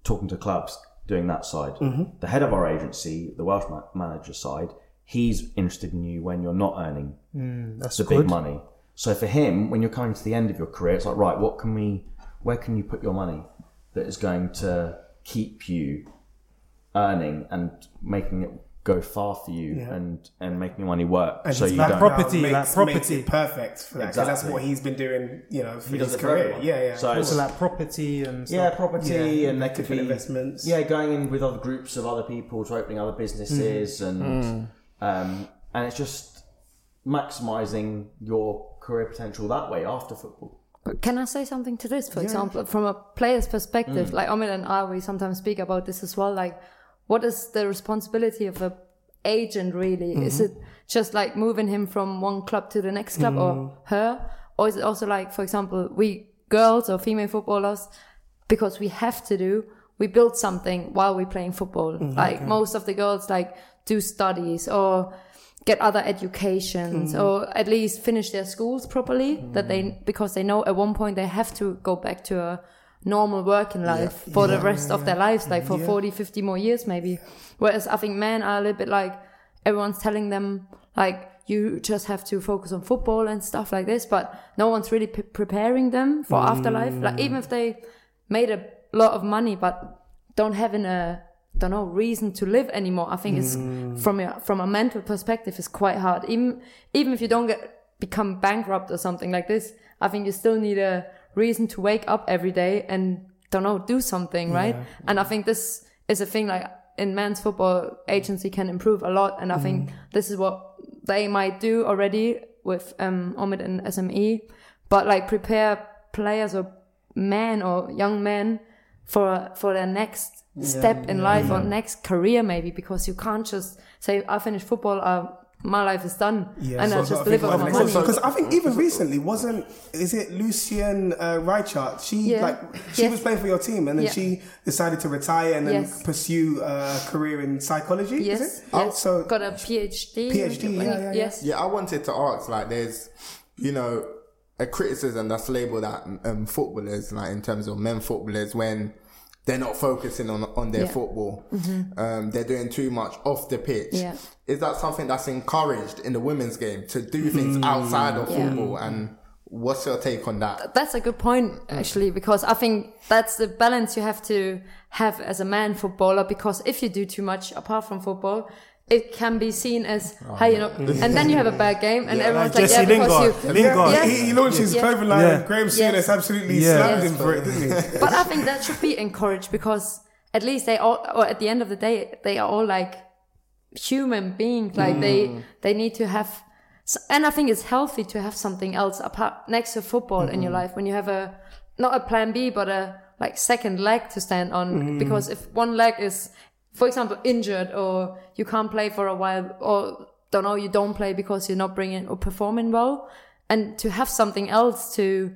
talking to clubs, doing that side. Mm-hmm. The head of our agency, the wealth ma- manager side, he's interested in you when you're not earning mm, That's the good. big money. So for him, when you're coming to the end of your career, it's like, right, what can we, where can you put your money that is going to keep you earning and making it go far for you and and making your money work. And so his you don't. background Property, makes, like property. makes it perfect for that. 'cause that's Exactly. what he's been doing, you know, for He his career. everyone. Yeah, yeah. So of course. So like property and stuff. Yeah, property, Yeah, and there could be investments. Yeah, going in with other groups of other people to opening other businesses, Mm. and um, and it's just maximizing your career potential that way after football. But Can I say something to this? For example, from a player's perspective, like Omid and I, we sometimes speak about this as well. Like, what is the responsibility of a agent really? Is mm-hmm. it just like moving him from one club to the next club or mm. her? Or is it also like, for example, we girls or female footballers, because we have to do, we build something while we're playing football. Mm, like most of the girls like do studies or get other educations mm. or at least finish their schools properly that they because they know at one point they have to go back to a normal working life for the rest of their lives like for 40 50 more years maybe. Whereas i think men are a little bit like everyone's telling them like you just have to focus on football and stuff like this but no one's really p- preparing them for afterlife. Like even if they made a lot of money but don't have in a don't know reason to live anymore. I think it's mm. from a from a mental perspective it's quite hard. Even even if you don't get become bankrupt or something like this, I think you still need a reason to wake up every day and don't know do something right. And I think this is a thing like in men's football agency can improve a lot. And I think this is what they might do already with um Omid and SME, but like prepare players or men or young men for for their next step in life or next career maybe because you can't just say I finished football I my life is done, Yeah, and so- I just live on my money. Because I think even recently wasn't is it Lucien uh, Reichart? She Yeah. like she Yes. was playing for your team, and then Yeah. she decided to retire and then Yes. pursue a career in psychology. Yes, is it? yes. So got a PhD. PhD, when yeah, he- yeah, yeah. yes. Yeah, I wanted to ask, like, there's, you know, a criticism that's labeled at um, footballers, like in terms of men footballers, when they're not focusing on on their Yeah. football, um, they're doing too much off the pitch. Yeah. Is that something that's encouraged in the women's game to do things outside of Yeah. football? And what's your take on that? That's a good point, actually, because I think that's the balance you have to have as a man footballer. Because if you do too much apart from football, it can be seen as, oh, hey, you know, and then you have a bad game, and everyone's Like like, Jesse yeah, because Lingard. you. Lingard. Yeah. he, he launched his Yeah. clothing line, Yeah. and Graham Yes. Souness absolutely Yeah. slammed Yes. him for it, didn't he? But I think that should be encouraged because at least they all, or at the end of the day, they are all like human beings. Like mm. they, they need to have, and I think it's healthy to have something else apart next to football in your mm-hmm. life when you have a, not a plan B, but a like second leg to stand on. Mm-hmm. Because if one leg is, for example, injured or you can't play for a while or don't know, you don't play because you're not bringing or performing well. And to have something else to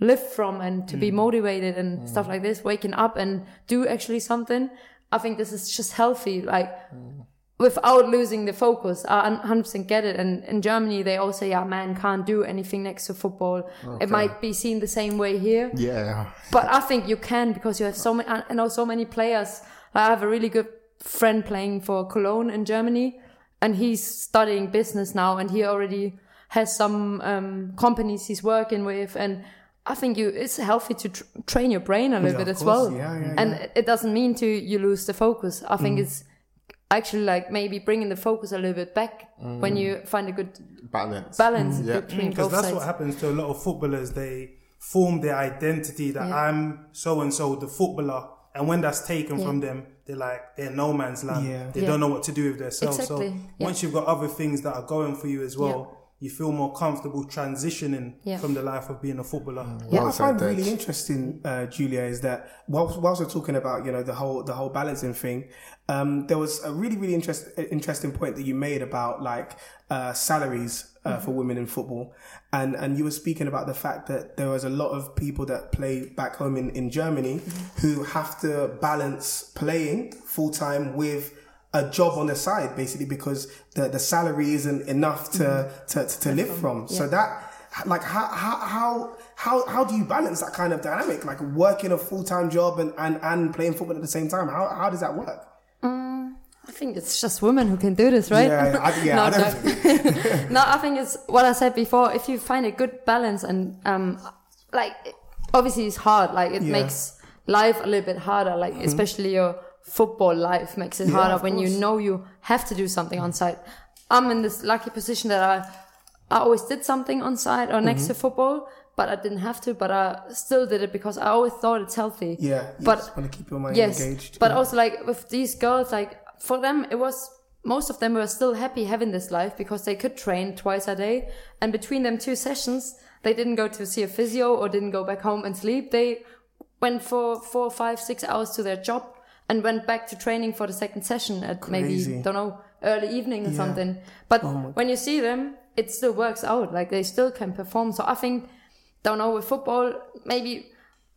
live from and to be mm. motivated and mm. stuff like this, waking up and do actually something. I think this is just healthy, like mm. without losing the focus. I 100% get it. And in Germany, they all say, yeah, man can't do anything next to football. It might be seen the same way here. Yeah. But I think you can because you have so many, I know so many players. I have a really good friend playing for Cologne in Germany and he's studying business now and he already has some um, companies he's working with and I think you it's healthy to tr- train your brain a little Yeah, bit as well. Yeah, yeah, and it doesn't mean to you lose the focus. I Mm. think it's actually like maybe bringing the focus a little bit back when you find a good Balance. balance Yeah. between Because that's sides. what happens to a lot of footballers. They form their identity that Yeah. I'm so and so, the footballer. And when that's taken Yeah. from them, they're like, they're no man's land. Yeah. They Yeah. don't know what to do with themselves. Exactly. So Yeah. once you've got other things that are going for you as well, you feel more comfortable transitioning Yeah. from the life of being a footballer. What I find said, really interesting, uh, Julia, is that whilst, whilst we're talking about you know the whole the whole balancing thing, um, there was a really really interest, interesting point that you made about like uh, salaries uh, for women in football, and and you were speaking about the fact that there was a lot of people that play back home in in Germany who have to balance playing full time with a job on the side basically because the, the salary isn't enough to mm-hmm. to, to, to live from so that like how how how how how do you balance that kind of dynamic like working a full-time job and and, and playing football at the same time how how does that work mm, I think it's just women who can do this, right? Yeah, I- yeah, no, I don't no. no, I think it's what I said before. If you find a good balance and um, like obviously it's hard. Like it Yeah. makes life a little bit harder. Like mm-hmm. especially your football life makes it Yeah, harder when you know you have to do something on site. I'm in this lucky position that I I always did something on site or next to Mm-hmm. football. But I didn't have to, but I still did it because I always thought it's healthy. yeah but just want to keep your mind yes, engaged but yeah. also like with these girls, like for them, it was most of them were still happy having this life because they could train twice a day, and between them two sessions, they didn't go to see a physio or didn't go back home and sleep. They went for four, five, six hours to their job and went back to training for the second session at Crazy. maybe don't know early evening or Yeah. something. But Oh when you see them, it still works out. Like they still can perform. So I think don't know with football maybe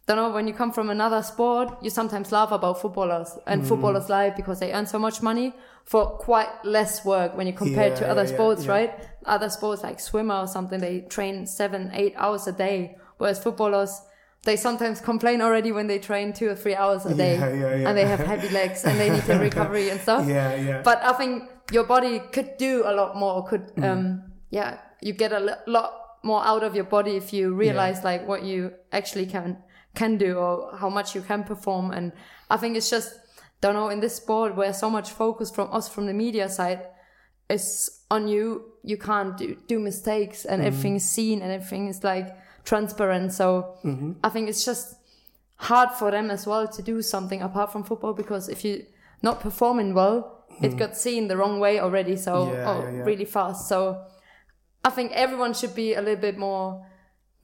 don't know when you come from another sport you sometimes laugh about footballers Mm. and footballers life because they earn so much money for quite less work when you compare it to other yeah, sports yeah. right other sports like swimmer or something they train seven eight hours a day whereas footballers they sometimes complain already when they train two or three hours a day Yeah, yeah, yeah. and they have heavy legs and they need the recovery and stuff Yeah, yeah. but I think your body could do a lot more. Could Mm. um yeah, you get a lot more out of your body if you realize like what you actually can can do or how much you can perform. And I think it's just don't know in this sport where so much focus from us from the media side is on you. You can't do, do mistakes and everything is seen and everything is like transparent. So mm-hmm. I think it's just hard for them as well to do something apart from football because if you're not performing well, it mm-hmm. got seen the wrong way already. So. Yeah, oh, yeah, yeah. really fast. So I think everyone should be a little bit more.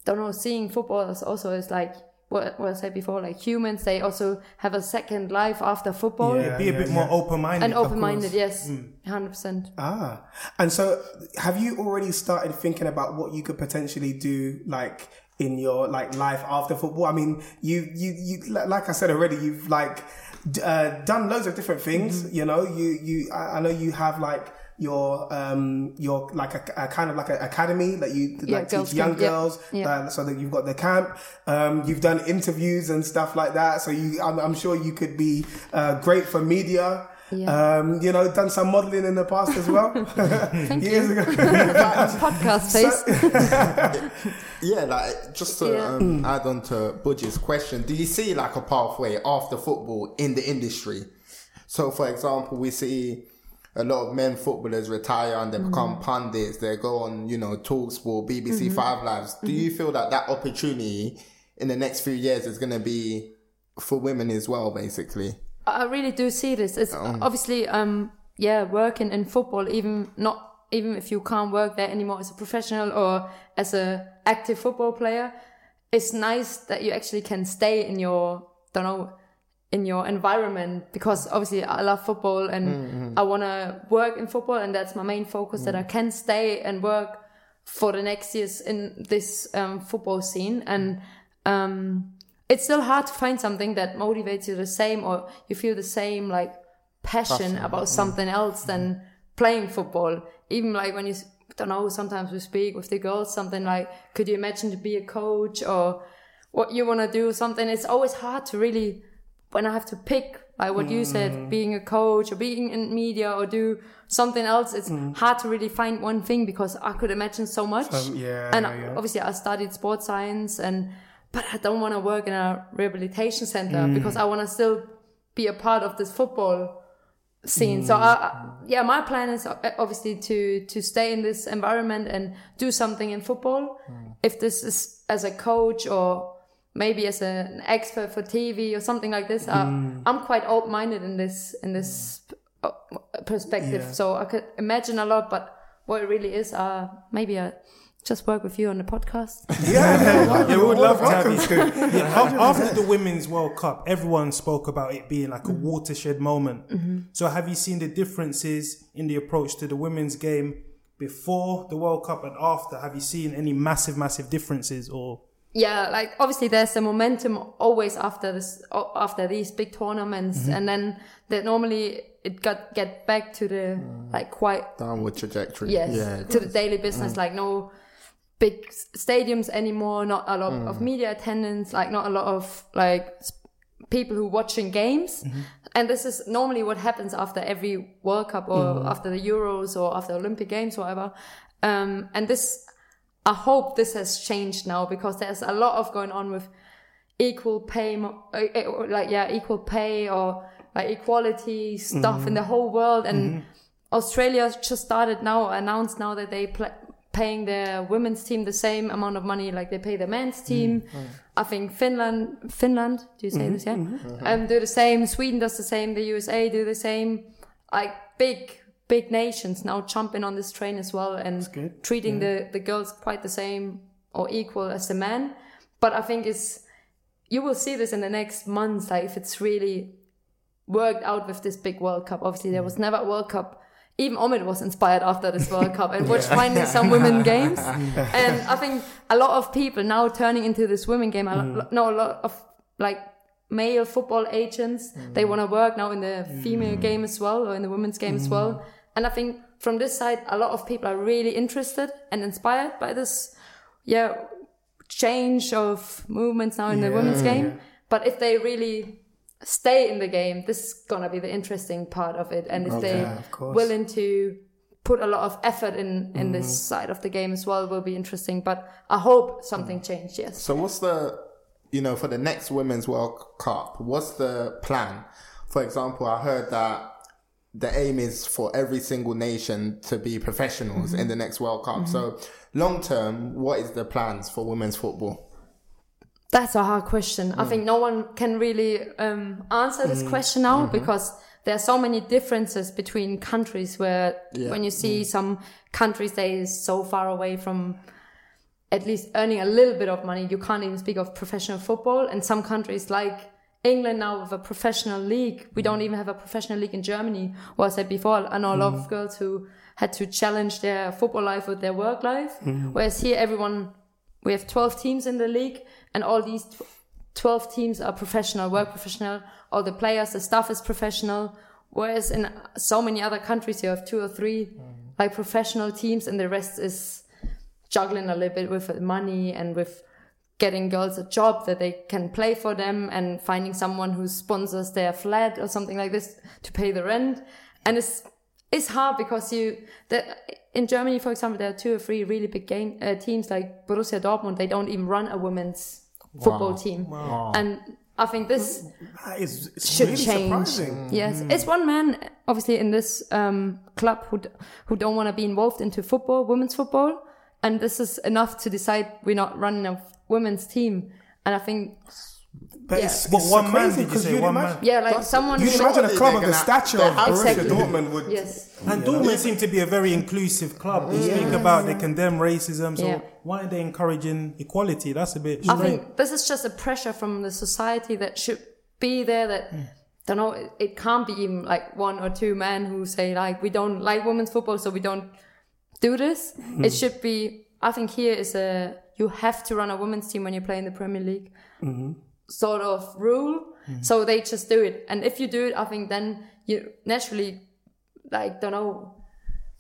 Don't know. Seeing football as also is like what, what I said before, like humans, they also have a second life after football. Yeah, be a bit more open minded. And open minded, yes, hundred percent. Ah, and so have you already started thinking about what you could potentially do, like in your like life after football? I mean, you you you like I said already, you've like uh, done loads of different things. Mm-hmm. You know, you you I, I know you have like your um your like a, a kind of like an academy that you Yeah, like girls teach young camp, yeah, girls yeah. Uh, so that you've got the camp um you've done interviews and stuff like that so you i'm, I'm sure you could be uh, great for media Yeah. um you know done some modeling in the past as well years ago Podcast face. Yeah, like just to Yeah. um, add on to Buj's question, do you see like a pathway after football in the industry? So, for example, we see a lot of men footballers retire and they become mm-hmm. pundits. They go on, you know, Talksport, BBC mm-hmm. Five Lives. Do you mm-hmm. feel that that opportunity in the next few years is going to be for women as well, basically? I really do see this. It's oh. obviously, um, yeah, working in football, even not even if you can't work there anymore as a professional or as a active football player, it's nice that you actually can stay in your, don't know, in your environment because obviously I love football and I want to work in football and that's my main focus that I can stay and work for the next years in this um, football scene. And um, it's still hard to find something that motivates you the same or you feel the same like passion about something else than playing football. Even like when you don't know sometimes we speak with the girls something like could you imagine to be a coach? or what you want to do? something. It's always hard to really when i have to pick like what you said being a coach or being in media or do something else it's hard to really find one thing because i could imagine so much. Um, yeah, and yeah, yeah. obviously i studied sports science and but i don't want to work in a rehabilitation center because i want to still be a part of this football scene. So I, yeah my plan is uh, obviously to to stay in this environment and do something in football. If this is as a coach or maybe as a, an expert for tv or something like this uh, i'm quite open-minded in this in this uh, perspective Yeah. so i could imagine a lot but what it really is uh maybe i just work with you on the podcast yeah, Yeah, we would love to have you. to. Yeah, after the Women's World Cup, everyone spoke about it being like a watershed moment. So, have you seen the differences in the approach to the women's game before the World Cup and after? Have you seen any massive, massive differences? Or yeah like obviously there's a momentum always after this after these big tournaments mm-hmm. and then that normally it got get back to the mm. like quite Downward trajectory. yes Yeah. to the daily business mm. like no big stadiums anymore not a lot of mm. media attendance like not a lot of like people who watching games. Mm-hmm. And this is normally what happens after every world cup or mm-hmm. after the euros or after olympic games whatever. Um, and this i hope this has changed now because there's a lot of going on with equal pay uh, uh, like yeah equal pay or like equality stuff in the whole world. And australia just started now announced now that they pl- paying their women's team the same amount of money like they pay the men's team. i think finland finland do you say this yeah? Um, do the same. Sweden does the same. The usa do the same. Like big big nations now jumping on this train as well and treating the the girls quite the same or equal as the men. But i think it's you will see this in the next months like if it's really worked out with this big world cup. Obviously there mm. was never a world cup. Even Omid was inspired after this World Cup and watched finally some women games. And I think a lot of people now turning into this women game. I lo- mm. know a lot of like male football agents. They mm. want to work now in the female game as well or in the women's game as well. And I think from this side, a lot of people are really interested and inspired by this, yeah, change of movements now in the women's game. But if they really stay in the game, this is gonna be the interesting part of it. And if they of course. willing to put a lot of effort in in this mm-hmm. side of the game as well, will be interesting. But I hope something mm. changed. Yes. So what's the, you know, for the next Women's World Cup, what's the plan? For example, I heard that the aim is for every single nation to be professionals in mm-hmm. the next World Cup. Mm-hmm. So long term, what is the plans for women's football? That's a hard question. I mm. think no one can really um, answer this mm. question now mm-hmm. because there are so many differences between countries where Yeah. when you see mm. some countries they is so far away from at least earning a little bit of money. You can't even speak of professional football. And some countries like England now with a professional league, we don't mm. even have a professional league in Germany. What I said before, I know a lot of mm. girls who had to challenge their football life with their work life. Mm. Whereas here, everyone, we have 12 teams in the league and all these 12 teams are professional, work professional. All the players, the staff is professional. Whereas in so many other countries, you have two or three like professional teams and the rest is juggling a little bit with money and with getting girls a job that they can play for them and finding someone who sponsors their flat or something like this to pay the rent. And it's, it's hard because you, that in Germany, for example, there are two or three really big game, uh, teams like Borussia Dortmund. They don't even run a women's football team. And I think this That is it's should really change. surprising. Yes, it's one man obviously in this um, club who who don't want to be involved into football, women's football, and this is enough to decide we're not running a women's team. And I think, But Yeah. it's, But it's one so man, crazy did you because say? you'd One imagine, man? yeah, like someone. you'd imagine a club they're of the stature of have- Borussia Exactly. Dortmund would. yes, And Dortmund seem to be a very inclusive club. They speak about they condemn racism. So Yeah. why are they encouraging equality? That's a bit I think this is just a pressure from the society that should be there. That don't know. It, it can't be even like one or two men who say like we don't like women's football, so we don't do this. Hmm. It should be. I think here is a you have to run a women's team when you play in the Premier League. Mm-hmm. Sort of rule. Mm-hmm. So they just do it, and if you do it, I think then you naturally like don't know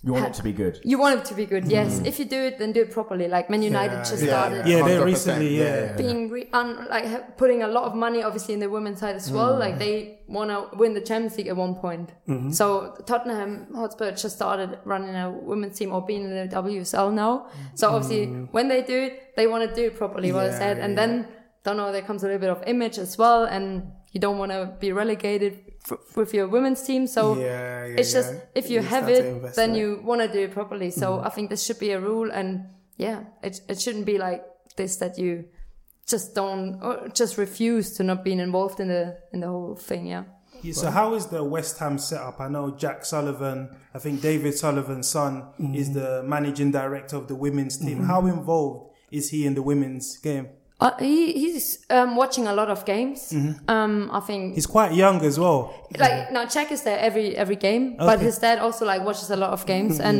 You want it to be good. you want it to be good. Yes, mm. if you do it, then do it properly. Like Man United just started. yeah, they 100%, recently, yeah. being re- un- like ha- putting a lot of money obviously in the women's side as well. Mm. Like they want to win the champions league at one point. Mm-hmm. So tottenham hotspur just started running a women's team or being in the wsl now. So obviously mm. when they do it they want to do it properly what i Yeah, said. Yeah, and then don't know there comes a little bit of image as well and you don't want to be relegated f- with your women's team so Yeah, yeah, it's just yeah. if you You have it then it. you want to do it properly so i think this should be a rule and yeah it, it shouldn't be like this that you just don't or just refuse to not being involved in the in the whole thing yeah Yeah, So how is the West Ham setup? I know Jack Sullivan, I think David Sullivan's son is the managing director of the women's team. How involved is he in the women's game? Uh, he he's um, watching a lot of games um i think He's quite young as well. like now Jack is there every every game but Okay. his dad also like watches a lot of games and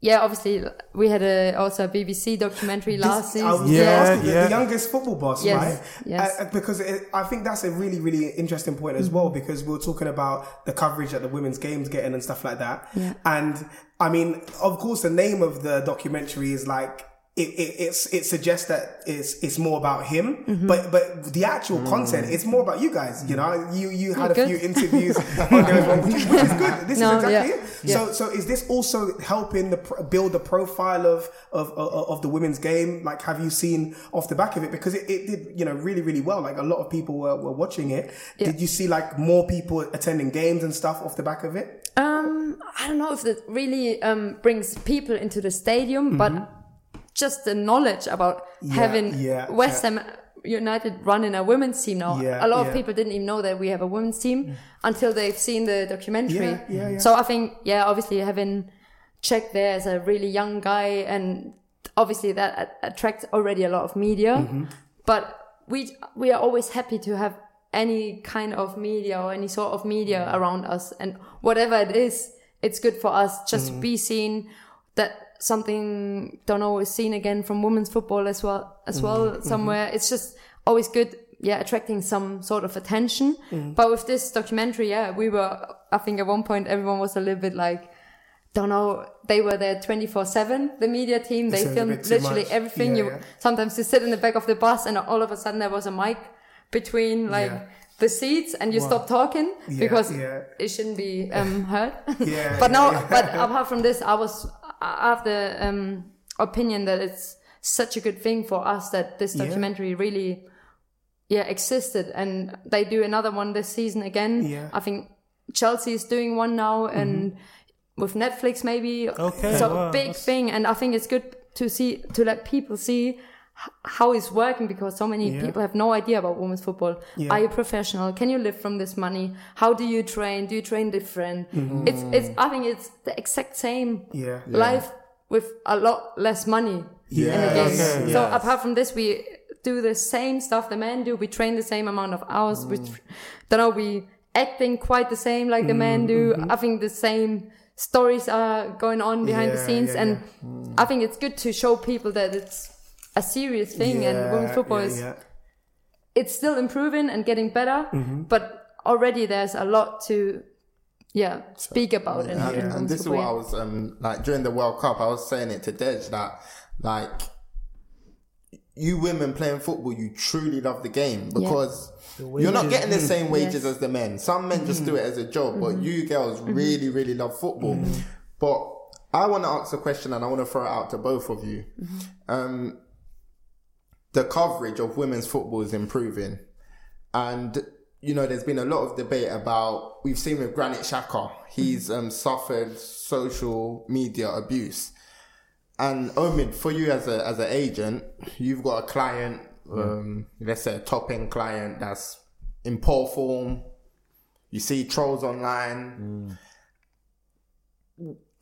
yeah obviously we had a also a bbc documentary last This- I was season Yeah, gonna ask you, the- yeah. the youngest football boss, Yes, right? yes. Uh, uh, because it, I think that's a really, really interesting point as well. Because we were talking about the coverage that the women's games getting and stuff like that. Yeah. And I mean, of course, the name of the documentary is like. It, it, it's, it suggests that it's, it's more about him, Mm-hmm. but, but the actual content, it's more about you guys. You know, you, you had a good. few interviews on there as well, which is, which is good. This No, is exactly yeah. it. So, so is this also helping the build the profile of, of of of the women's game? Like, have you seen off the back of it because it, it did you know really really well? Like a lot of people were, were watching it. Did you see like more people attending games and stuff off the back of it? Um, I don't know if that really um, brings people into the stadium, but just the knowledge about having Mm-hmm. yeah, West Ham United running a women's team now. Yeah, a lot of people didn't even know that we have a women's team until they've seen the documentary. Yeah, yeah, yeah. So I think, yeah, obviously having Jack there as a really young guy, and obviously that a- attracts already a lot of media. Mm-hmm. But we we are always happy to have any kind of media or any sort of media around us, and whatever it is, it's good for us. Just Mm-hmm. be seen that something don't know is seen again from women's football as well as Mm-hmm. well somewhere. It's just always good. Yeah, attracting some sort of attention. Mm-hmm. But with this documentary, yeah, we were. I think at one point everyone was a little bit like, don't know. They were there twenty four seven. The media team. They filmed literally much. everything. Yeah, you yeah. sometimes you sit in the back of the bus and all of a sudden there was a mic between like Yeah. The seats and you stop talking Yeah, because yeah. it shouldn't be um, heard. Yeah, but no, yeah. but apart from this, I was I have the um, opinion that it's such a good thing for us that this documentary really yeah existed and they do another one this season again. Yeah. Mm-hmm. I think Chelsea is doing one now and with Netflix maybe. Okay, So wow, big that's- thing and I think it's good to see to let people see how it's working because so many Yeah. people have no idea about women's football. Yeah. Are you professional? Can you live from this money? How do you train? Do you train different? Mm-hmm. It's it's I think it's the exact same Yeah. life with a lot less money in the Yes. So yes. apart from this, we do the same stuff the men do. We train the same amount of hours. We, Mm. tr- don't know, we acting quite the same like the men do. Mm-hmm. I think the same stories are going on behind the scenes, yeah, and yeah. Mm. I think it's good to show people that it's a serious thing, and women's football yeah, is yeah. it's still improving and getting better, Mm-hmm. but already there's a lot to yeah speak about in, in And, and women's this is what. I was um, like during the World Cup. I was saying it to Dej that like you women playing football, you truly love the game because you're not getting the same wages Yes. as the men. Some men just do it as a job, but you girls really, really love football. But I want to ask a question and I want to throw it out to both of you. Um, the coverage of women's football is improving. And, you know, there's been a lot of debate about, we've seen with Granit Xhaka, he's um, suffered social media abuse. And Omid, for you as a as an agent, you've got a client, um, let's say a top end client that's in poor form. You see trolls online.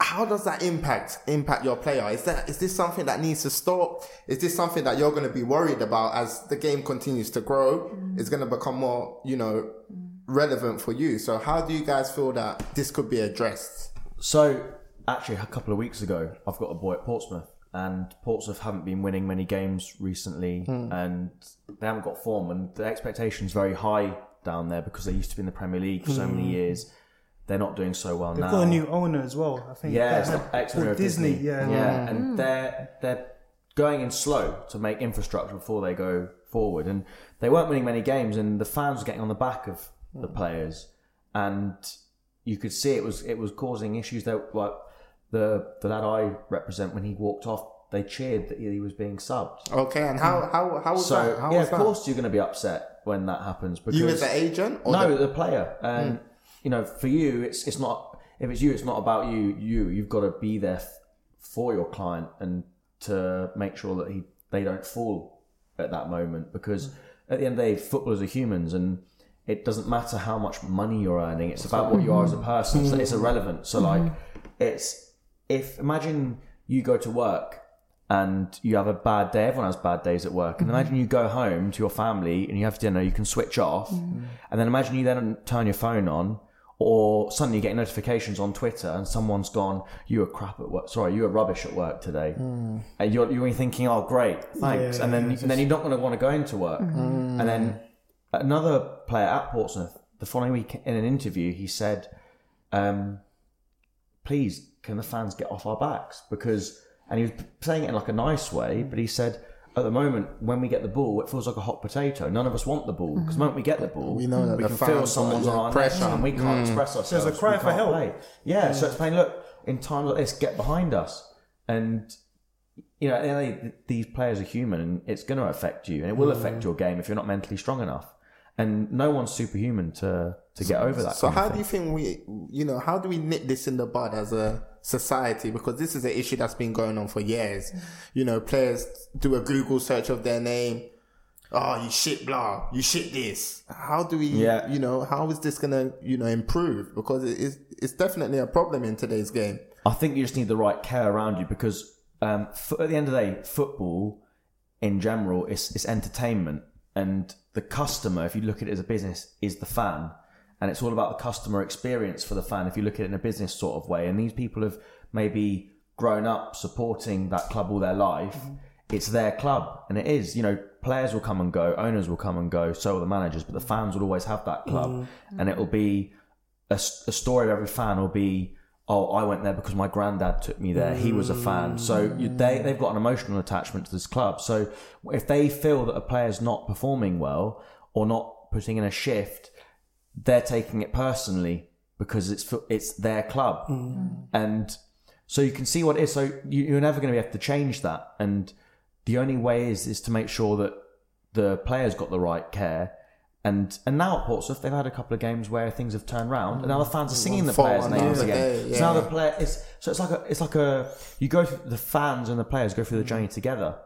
How does that impact impact your player? Is that is this something that needs to stop? Is this something that you're going to be worried about as the game continues to grow? Mm. It's going to become more, you know, mm. relevant for you. So how do you guys feel that this could be addressed? So, actually, a couple of weeks ago, I've got a boy at Portsmouth, and Portsmouth haven't been winning many games recently, hmm. and they haven't got form, and the expectation's very high down there because they used to be in the Premier League for so many hmm. years. They're not doing so well They've now. got a new owner as well. I think. Yeah, it's the ex-owner of Disney. Yeah. yeah, mm. and mm. they're they're going in slow to make infrastructure before they go forward, and they weren't winning many games, and the fans were getting on the back of the mm. players, and you could see it was it was causing issues. That like the the lad I represent when he walked off, they cheered that he was being subbed. Okay, and how how how was So that? How yeah, was of that? course you're going to be upset when that happens. Because You as the agent? Or no, the- the, player. And you know, for you, it's it's not. If it's you, it's not about you. You, you've got to be there f- for your client and to make sure that he they don't fall at that moment. Because mm. at the end of the day, footballers are humans, and it doesn't matter how much money you're earning. It's about what you are as a mm-hmm. person. So it's irrelevant. So like, mm-hmm. it's if imagine you go to work and you have a bad day. Everyone has bad days at work. And imagine mm-hmm. you go home to your family and you have dinner. You can switch off, and then imagine you then turn your phone on, or suddenly you get notifications on Twitter and someone's gone, "You were crap at work. Sorry, you were rubbish at work today." And you're you're thinking, "Oh, great, thanks." Yeah, and then yeah, and then you're not going to want to go into work. And then another player at Portsmouth, the following week in an interview, he said, um, please can the fans get off our backs because and he was saying it in like a nice way but he said at the moment when we get the ball it feels like a hot potato none of us want the ball because the moment we get the ball We know that we can feel someone's on our pressure. pressure and we can't mm. express ourselves there's a cry we for help. play. yeah so it's playing look in times like this get behind us and you know, at the end of the day, these players are human and it's going to affect you and it will mm. affect your game if you're not mentally strong enough. And no one's superhuman to, to get over that. So kind of how do you think we, you know, how do we nip this in the bud as a society? Because this is an issue that's been going on for years. You know, players do a Google search of their name. Oh, you shit, blah. You shit this. How do we, Yeah. you know, how is this gonna, you know, improve? Because it is, it's definitely a problem in today's game. I think you just need the right care around you because um, fo- at the end of the day, football in general is, is entertainment, and the customer, if you look at it as a business, is the fan, and it's all about the customer experience for the fan. If you look at it in a business sort of way, and these people have maybe grown up supporting that club all their life. Mm-hmm. It's their club, and it is. You know, players will come and go, owners will come and go, so will the managers, but the fans will always have that club, mm-hmm. and it will be a story of every fan will be, oh, I went there because my granddad took me there. He was a fan. So mm-hmm. you, they, they've got an emotional attachment to this club. So if they feel that a player's not performing well or not putting in a shift, they're taking it personally because it's for, it's their club. Mm. And so you can see what it is. So you, you're never going to be able to change that. And the only way is, is to make sure that the players got the right care. And and now at Portsmouth, they've had a couple of games where things have turned round, and now the fans are singing the players' names again. other day, So now the player, it's so it's like a it's like a you go through the fans and the players go through the journey together.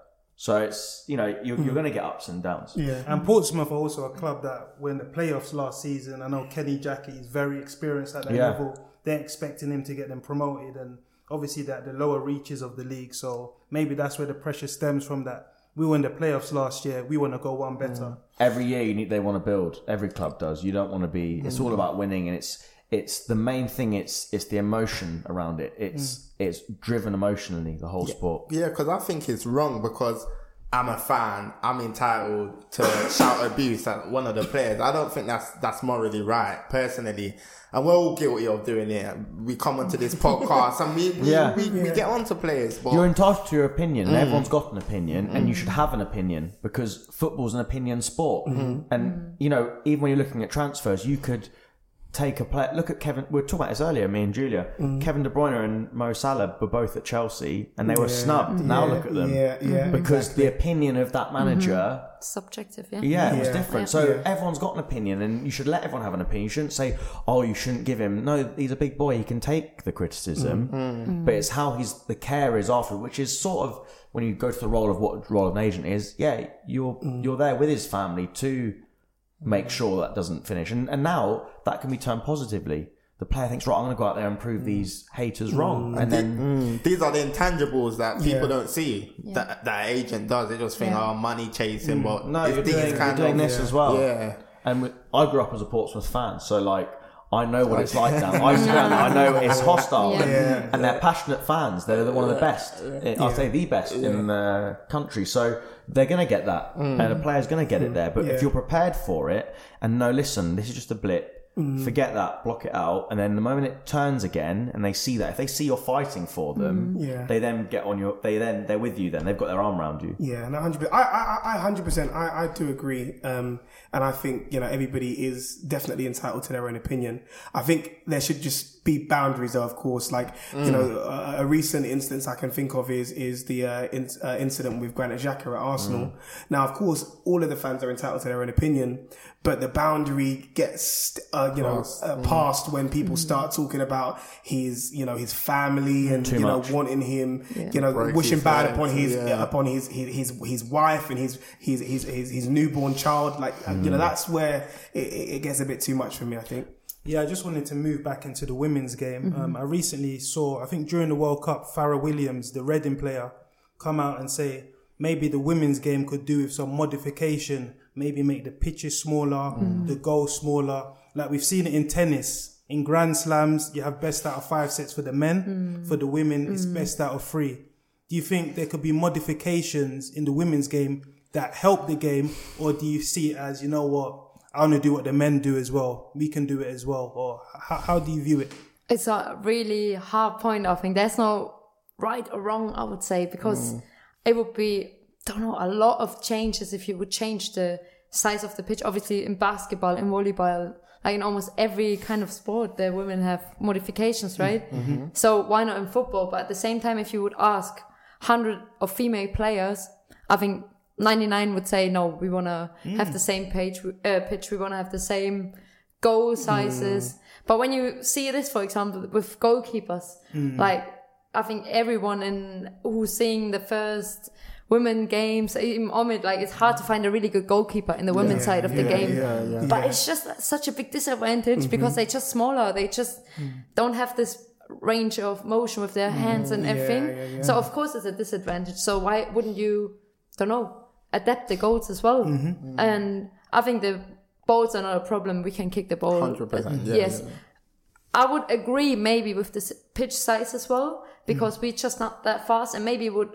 So it's you know you're, you're going to get ups and downs. Yeah, and hmm. Portsmouth are also a club that when the playoffs last season, I know Kenny Jackett is very experienced at that Yeah. level. They're expecting him to get them promoted, and obviously that the lower reaches of the league. So maybe that's where the pressure stems from. That we were in the playoffs last year. We want to go one better. Hmm. every year you need they want to build every club does you don't want to be it's all hmm. about winning and it's it's the main thing it's it's the emotion around it it's mm. it's driven emotionally the whole sport Yeah, because I think it's wrong because I'm a fan. I'm entitled to shout abuse at one of the players. I don't think that's that's morally right, personally. And we're all guilty of doing it. We come onto this podcast and we we, Yeah. we, we get onto players. But you're entitled to your opinion and mm. everyone's got an opinion and you mm. should have an opinion because football's an opinion sport mm-hmm. and you know even when you're looking at transfers you could take a player look at Kevin we were talking about this earlier me and Julia mm. Kevin De Bruyne and Mo Salah were both at Chelsea and they were snubbed mm. now Yeah, look at them yeah, yeah, mm-hmm. because the opinion of that mm-hmm. manager Subjective, yeah. Yeah, it was different. Yeah. So Yeah. everyone's got an opinion, and you should let everyone have an opinion. You shouldn't say, "Oh, you shouldn't give him." No, he's a big boy; he can take the criticism. Mm-hmm. But it's how he's the care is after, which is sort of when you go to the role of what role of an agent is. Yeah, you're Mm. you're there with his family to make sure that doesn't finish, and and now that can be turned positively. The player thinks, right, I'm going to go out there and prove these haters mm. wrong, and mm. then Mm, these are the intangibles that people Yeah. don't see that that agent does. They just think, Yeah. oh, money chasing. Mm. But no, it's you're these doing, you're kind doing of- this as well. Yeah. And we, I grew up as a Portsmouth fan, so like I know what it's like down. I, used to go down there, I know it's hostile, Yeah. and, Yeah. and they're passionate fans. They're one of the best. I'll say the best in the country. So they're going to get that, mm. and the player's going to get it there. But Yeah. if you're prepared for it, and no, listen, this is just a blip. Mm. Forget that, block it out, and then the moment it turns again, and they see that, if they see you're fighting for them, Mm. Yeah. they then get on your. They then they're with you. Then they've got their arm around you. Yeah, and hundred I, I, hundred percent. I, I do agree. Um, and I think you know everybody is definitely entitled to their own opinion. I think there should just be boundaries, though, of course. Like you know, a, a recent instance I can think of is is the uh, in, uh, incident with Granit Xhaka at Arsenal. Now, of course, all of the fans are entitled to their own opinion, but the boundary gets uh, you know uh, passed when people start talking about his you know his family and you know much. wanting him you know Break wishing bad legs, upon his yeah. upon his his his, his wife and his his, his his his newborn child. Like uh, you know, that's where it, it it gets a bit too much for me. I think. Yeah, I just wanted to move back into the women's game. Mm-hmm. Um, I recently saw, I think during the World Cup, Fara Williams, the Reading player, come out and say maybe the women's game could do with some modification, maybe make the pitches smaller, mm-hmm. the goals smaller. Like we've seen it in tennis. In Grand Slams, you have best out of five sets for the men. Mm. For the women, it's mm. best out of three. Do you think there could be modifications in the women's game that help the game, or do you see it as, you know what, I want to do what the men do as well. We can do it as well. Or how, how do you view it? It's a really hard point. I think there's no right or wrong. I would say because it would be don't know a lot of changes if you would change the size of the pitch. Obviously, in basketball, in volleyball, like in almost every kind of sport, the women have modifications, mm-hmm. right? Mm-hmm. So why not in football? But at the same time, if you would ask hundred of female players, I think. 99 would say no we want to have hmm. the same page uh, pitch we want to have the same goal sizes. Hmm. But when you see this for example with goalkeepers hmm. like i think everyone in who's seeing the first women games even Omid, like it's hard to find a really good goalkeeper in the women's side of the game. but it's just such a big disadvantage mm-hmm. because they're just smaller. They just don't have this range of motion with their hands and mm, everything. yeah, yeah. so of course it's a disadvantage. So why wouldn't you don't know adapt the goals as well. Mm-hmm. Mm-hmm. And i think the balls are not a problem we can kick the ball. 100%, yeah, yes. yeah. I would agree maybe with the pitch size as well because mm. we're just not that fast and maybe would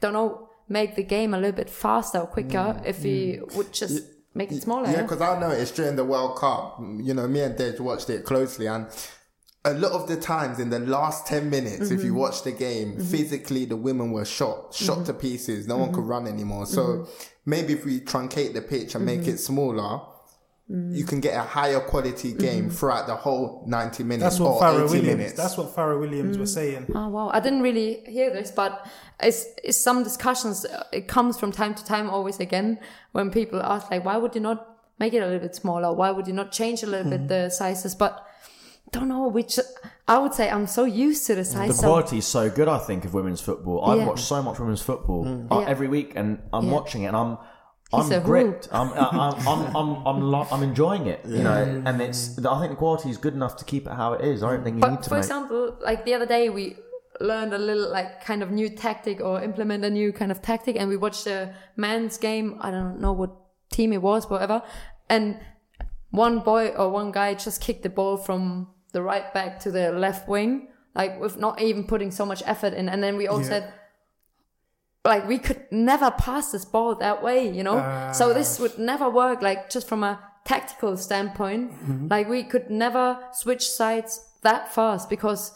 don't know make the game a little bit faster or quicker mm. if we mm. would just make it smaller. Yeah, Yeah, because I know it's during the World Cup, you know, me and Dej watched it closely, and a lot of the times in the last 10 minutes, if you mm-hmm. watch the game, mm-hmm. physically the women were shot, shot mm-hmm. to pieces. No one could run anymore. So maybe if we truncate the pitch and make it smaller, you can get a higher quality game throughout the whole 90 minutes That's what or Fara 80 Williams. minutes. That's what Fara Williams was mm. saying. Oh wow, I didn't really hear this, but it's, it's some discussions. uh, It comes from time to time, always again, when people ask like, why would you not make it a little bit smaller? Why would you not change a little bit mm. the sizes? But don't know which. I would say I'm so used to the size. The so- quality is so good, I think, of women's football. I've Yeah. watched so much women's football uh, Yeah. every week, and I'm Yeah. watching it, and I'm He's a I'm gripped. I'm I'm I'm I'm I'm, lo- I'm enjoying it, you know. And it's I think the quality is good enough to keep it how it is. I don't think you need But to for make. example, like the other day, we learned a little like kind of new tactic or implement a new kind of tactic and we watched a men's game i don't know what team it was whatever and one boy or one guy just kicked the ball from the right back to the left wing like with not even putting so much effort in. And then we all Yeah. said like we could never pass this ball that way you know? So ah. this would never work like just from a tactical standpoint. Mm-hmm. Like we could never switch sides that fast because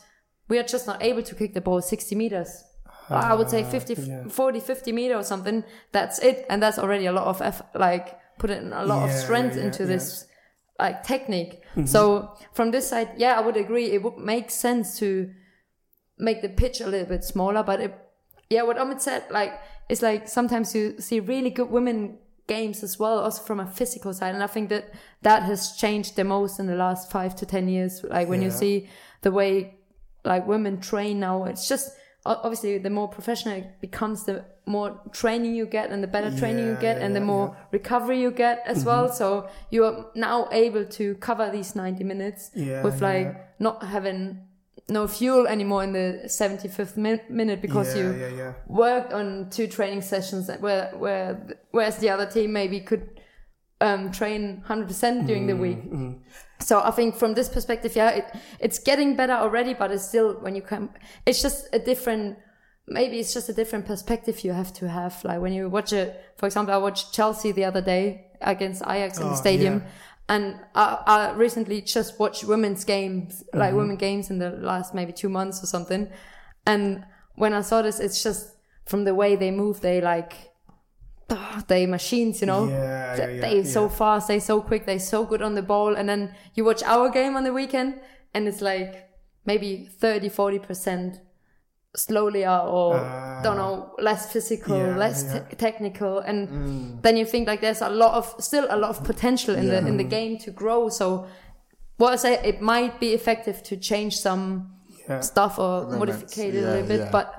we are just not able to kick the ball 60 meters. I would say ah, 50 40 50 meter or something. That's it. And that's already a lot of effort like put in a lot of strength yeah, yeah, into yeah. this like technique mm-hmm. so from this side yeah i would agree it would make sense to make the pitch a little bit smaller. But it, yeah, what Omid said, like, it's like sometimes you see really good women games as well, also from a physical side. And I think that that has changed the most in the last five to 10 years. Like when you see the way like women train now, it's just obviously the more professional it becomes, the more training you get and the better training you get yeah, and the more yeah. Mm-hmm. recovery you get as well. So you are now able to cover these 90 minutes with like not having no fuel anymore in the 75th min- minute because you worked on two training sessions where where whereas the other team maybe could um, train 100% during the week. So I think from this perspective, yeah, it, it's getting better already, but it's still when you come, it's just a different. Maybe it's just a different perspective you have to have. Like when you watch it, for example, I watched Chelsea the other day against Ajax in Oh, the stadium, yeah. and I, I recently just watched women's games, like Mm-hmm. women games in the last maybe two months or something. And when I saw this, it's just from the way they move, they like, they machines, you know. Yeah, yeah, yeah, they so fast, they so quick, they so good on the ball. And then you watch our game on the weekend, and it's like maybe 30, 40% slower or don't know less physical Ah. Yeah, less yeah. te- technical and then you think like there's a lot of still a lot of potential in the in the game to grow so what I say it might be effective to change some Yeah. stuff or modify it a yeah, little bit yeah. but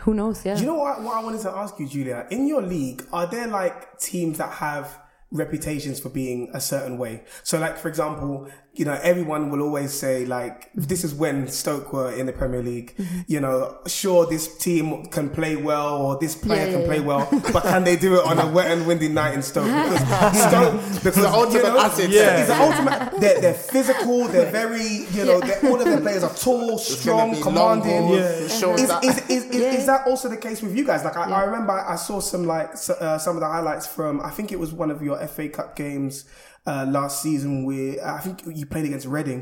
who knows yeah you know what, what I wanted to ask you, Julia? In your league, are there like teams that have reputations for being a certain way? So, like for example, you know, everyone will always say like, this is when Stoke were in the Premier League. Mm-hmm. You know, sure, this team can play well, or this player Yeah, can yeah, play yeah. well, but can they do it on a wet and windy night in Stoke? Because Stoke, because the ultimate you know, asset. yeah, it's the ultimate. They're, they're physical. They're very, you know, all of their players are tall, strong, commanding. Is, is, that- is, is, is, Yeah. is that also the case with you guys? Like, I. I remember I saw some like uh, some of the highlights from I think it was one of your FA Cup games uh, last season where I think you played against Reading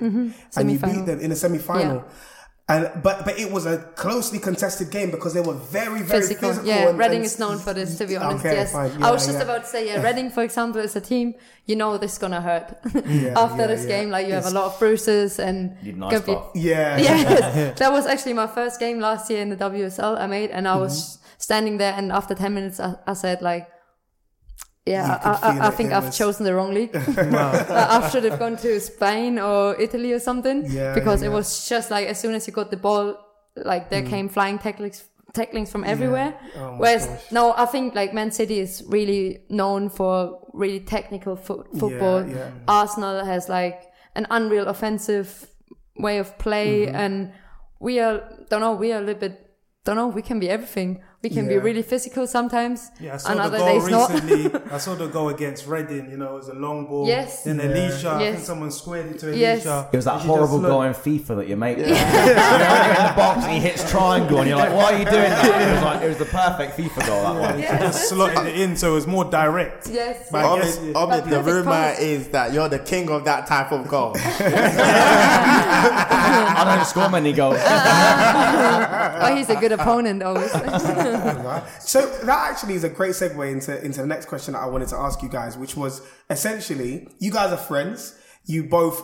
and you beat them in a semi final. And but but it was a closely contested game because they were very very physical. physical. yeah, and- Reading and- is known for this. To be honest, Okay, yes. fine. I was just yeah. about to say, yeah, Reading, for example, is a team. You know, this is gonna hurt Yeah, after yeah, this yeah. game. Like you have a lot of bruises and Need an ice gonna be- bath. Yeah, yes, that was actually my first game last year in the WSL I made, and I was Mm-hmm. standing there, and after ten minutes, I, I said like. Yeah, I, I, I think I've was- chosen the wrong league. I should have gone to Spain or Italy or something Yeah, because yeah, it yeah. was just like as soon as you got the ball, like there came flying tacklings, tacklings from everywhere. Mm. Oh Whereas gosh. no, I think like Man City is really known for really technical fo- football. yeah. Arsenal has like an unreal offensive way of play, Mm-hmm. and we are don't know we are a little bit don't know we can be everything. We can be really physical sometimes. Yeah, I saw and the other goal days not. recently. I saw the goal against Reading. You know, it was a long ball. Yes. Then Alicia, I Yes. think someone squared it to Alicia. Yes. It was that and she just horrible looked- goal in FIFA that you make. when you're in the box and he hits triangle, and you're like, "Why are you doing that?" It was like it was the perfect FIFA goal. That one. She just slotted it in, so it was more direct. Yes. But I Omid, guess- Omid, the rumor pass. is that you're the king of that type of goal. I don't score many goals. oh, he's a good opponent always. So that actually is a great segue into into the next question that I wanted to ask you guys, which was essentially you guys are friends. You both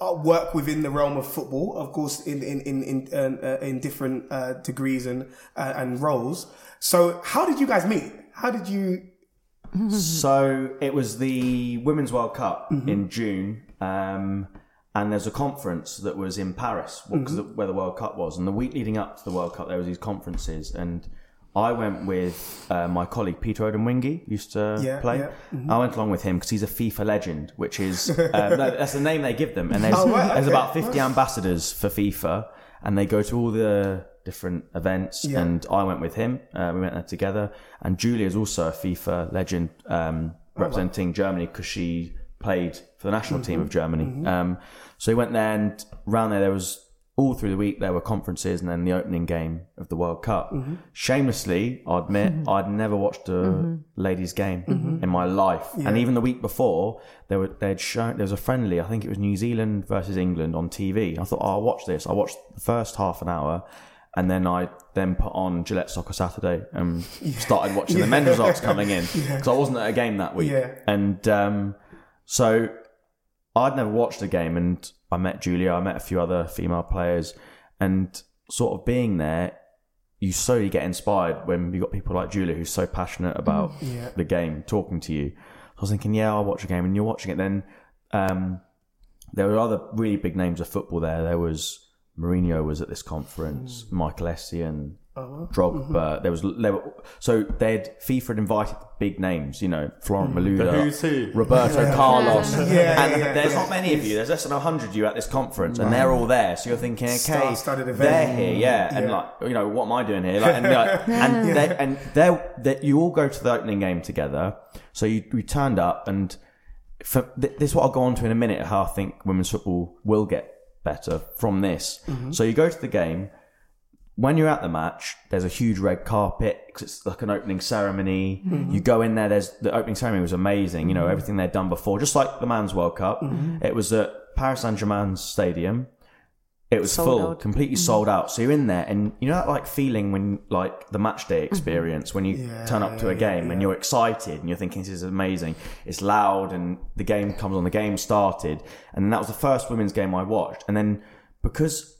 uh, work within the realm of football, of course, in in in in, uh, uh, in different uh, degrees and uh, and roles. So how did you guys meet? How did you? So it was the Women's World Cup in June, um, and there's a conference that was in Paris, because where the World Cup was. And the week leading up to the World Cup, there was these conferences, and I went with uh, my colleague Peter Odemwingie, used to Yeah, play. yeah, I went along with him because he's a FIFA legend, which is uh, no, that's the name they give them. And there's Oh, right, there's okay, about 50 ambassadors for FIFA, and they go to all the different events, Yeah. and I went with him. Uh, we went there together, and Julia is also a FIFA legend, um, Oh, representing Germany because she played for the national team Mm-hmm. of Germany. Um, so we went there, and around there there was all through the week there were conferences, and then the opening game of the World Cup. Mm-hmm. Shamelessly, I admit I'd never watched a ladies' game Mm-hmm. in my life, and even the week before there were they'd shown there was a friendly. I think it was New Zealand versus England on TV. I thought, oh, I'll watch this. I watched the first half an hour. And then I then put on Gillette Soccer Saturday and started watching the men's results coming in because I wasn't at a game that week. Yeah. And um, so I'd never watched a game, and I met Julia. I met a few other female players, and sort of being there, you slowly get inspired when you got people like Julia who's so passionate about Yeah. the game, talking to you. I was thinking, yeah, I'll watch a game, and you're watching it. Then um, there were other really big names of football there. There was Mourinho was at this conference, Michael Essien, Uh-huh. Drogba. Mm-hmm. Uh, there was there were, so they'd FIFA had invited big names, you know, Florent mm. Malouda, The who's who. Roberto Carlos. Yeah, and yeah, there's yeah. not many of you. There's less than hundred of you at this conference, and they're all there. So you're thinking, okay, event. they're here, yeah, and like, you know, what am I doing here? Like, and like, and they and they're, they you all go to the opening game together. So you we turned up, and for, this is what I'll go on to in a minute. How I think women's football will get better from this. Mm-hmm. So you go to the game when you're at the match, there's a huge red carpet because it's like an opening ceremony. Mm-hmm. You go in there. There's the opening ceremony was amazing. You know mm-hmm. everything they'd done before, just like the Men's World Cup. Mm-hmm. It was at Paris Saint Germain's stadium. It was Sold full, out. completely sold out. So you're in there, and you know that like feeling when like the match day experience when you turn up to a game and you're excited and you're thinking this is amazing. It's loud and the game comes on. The game started, and that was the first women's game I watched. And then because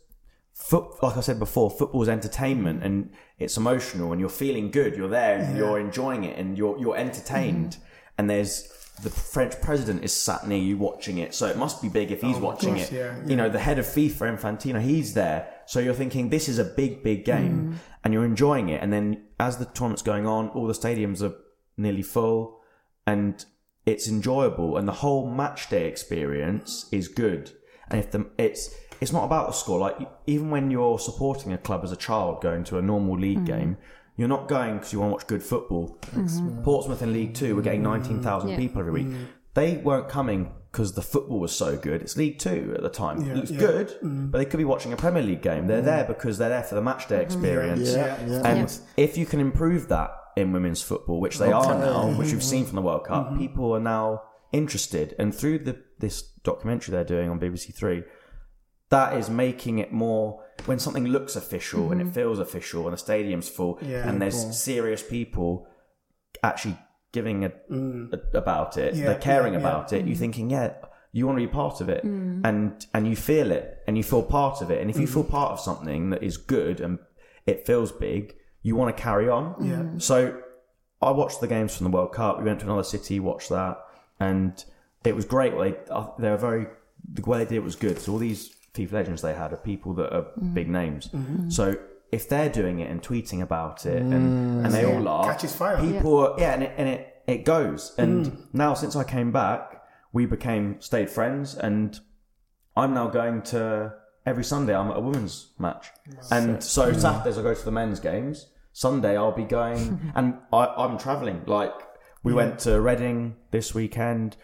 foot, like I said before, football is entertainment and it's emotional and you're feeling good. You're there and you're enjoying it and you're you're entertained. Mm-hmm. And there's the French president is sat near you watching it, so it must be big if he's oh, watching course, it. yeah, You know, the head of FIFA, Infantino, he's there. So you're thinking this is a big, big game, mm-hmm. and you're enjoying it. And then as the tournament's going on, all the stadiums are nearly full, and it's enjoyable, and the whole match day experience is good. And if the it's it's not about the score. Like even when you're supporting a club as a child, going to a normal league mm-hmm. game, you're not going because you want to watch good football. Mm-hmm. Portsmouth in League Two were getting mm-hmm. nineteen thousand Yeah. people every week. They weren't coming because the football was so good. It's League Two at the time. Yeah, it's yeah. good, but they could be watching a Premier League game. They're there because they're there for the match day experience. Yeah, yeah. And if you can improve that in women's football, which they are now, which we've seen from the World Cup, people are now interested. And through the this documentary they're doing on BBC Three, that is making it more when something looks official and it mm-hmm. feels official and the stadium's full Yeah. and there's serious people actually giving a, mm. a- about it Yeah, they're caring yeah, about it you're mm-hmm. thinking yeah you want to be part of it mm. and and you feel it and you feel part of it and if you mm. feel part of something that is good and it feels big you want to carry on Yeah. so I watched the games from the World Cup. We went to another city, watched that, and it was great. They uh, they were very the way they did it was good. So all these FIFA legends they had are people that are mm. big names. Mm-hmm. So if they're doing it and tweeting about it and, and mm. they all are Catches fire. people are, yeah and it, and it it goes. Mm. And now since I came back we became stayed friends and I'm now going to every Sunday I'm at a women's match. And so Saturdays I go to the men's games. Sunday I'll be going and I, I'm traveling. Like we went to Reading this weekend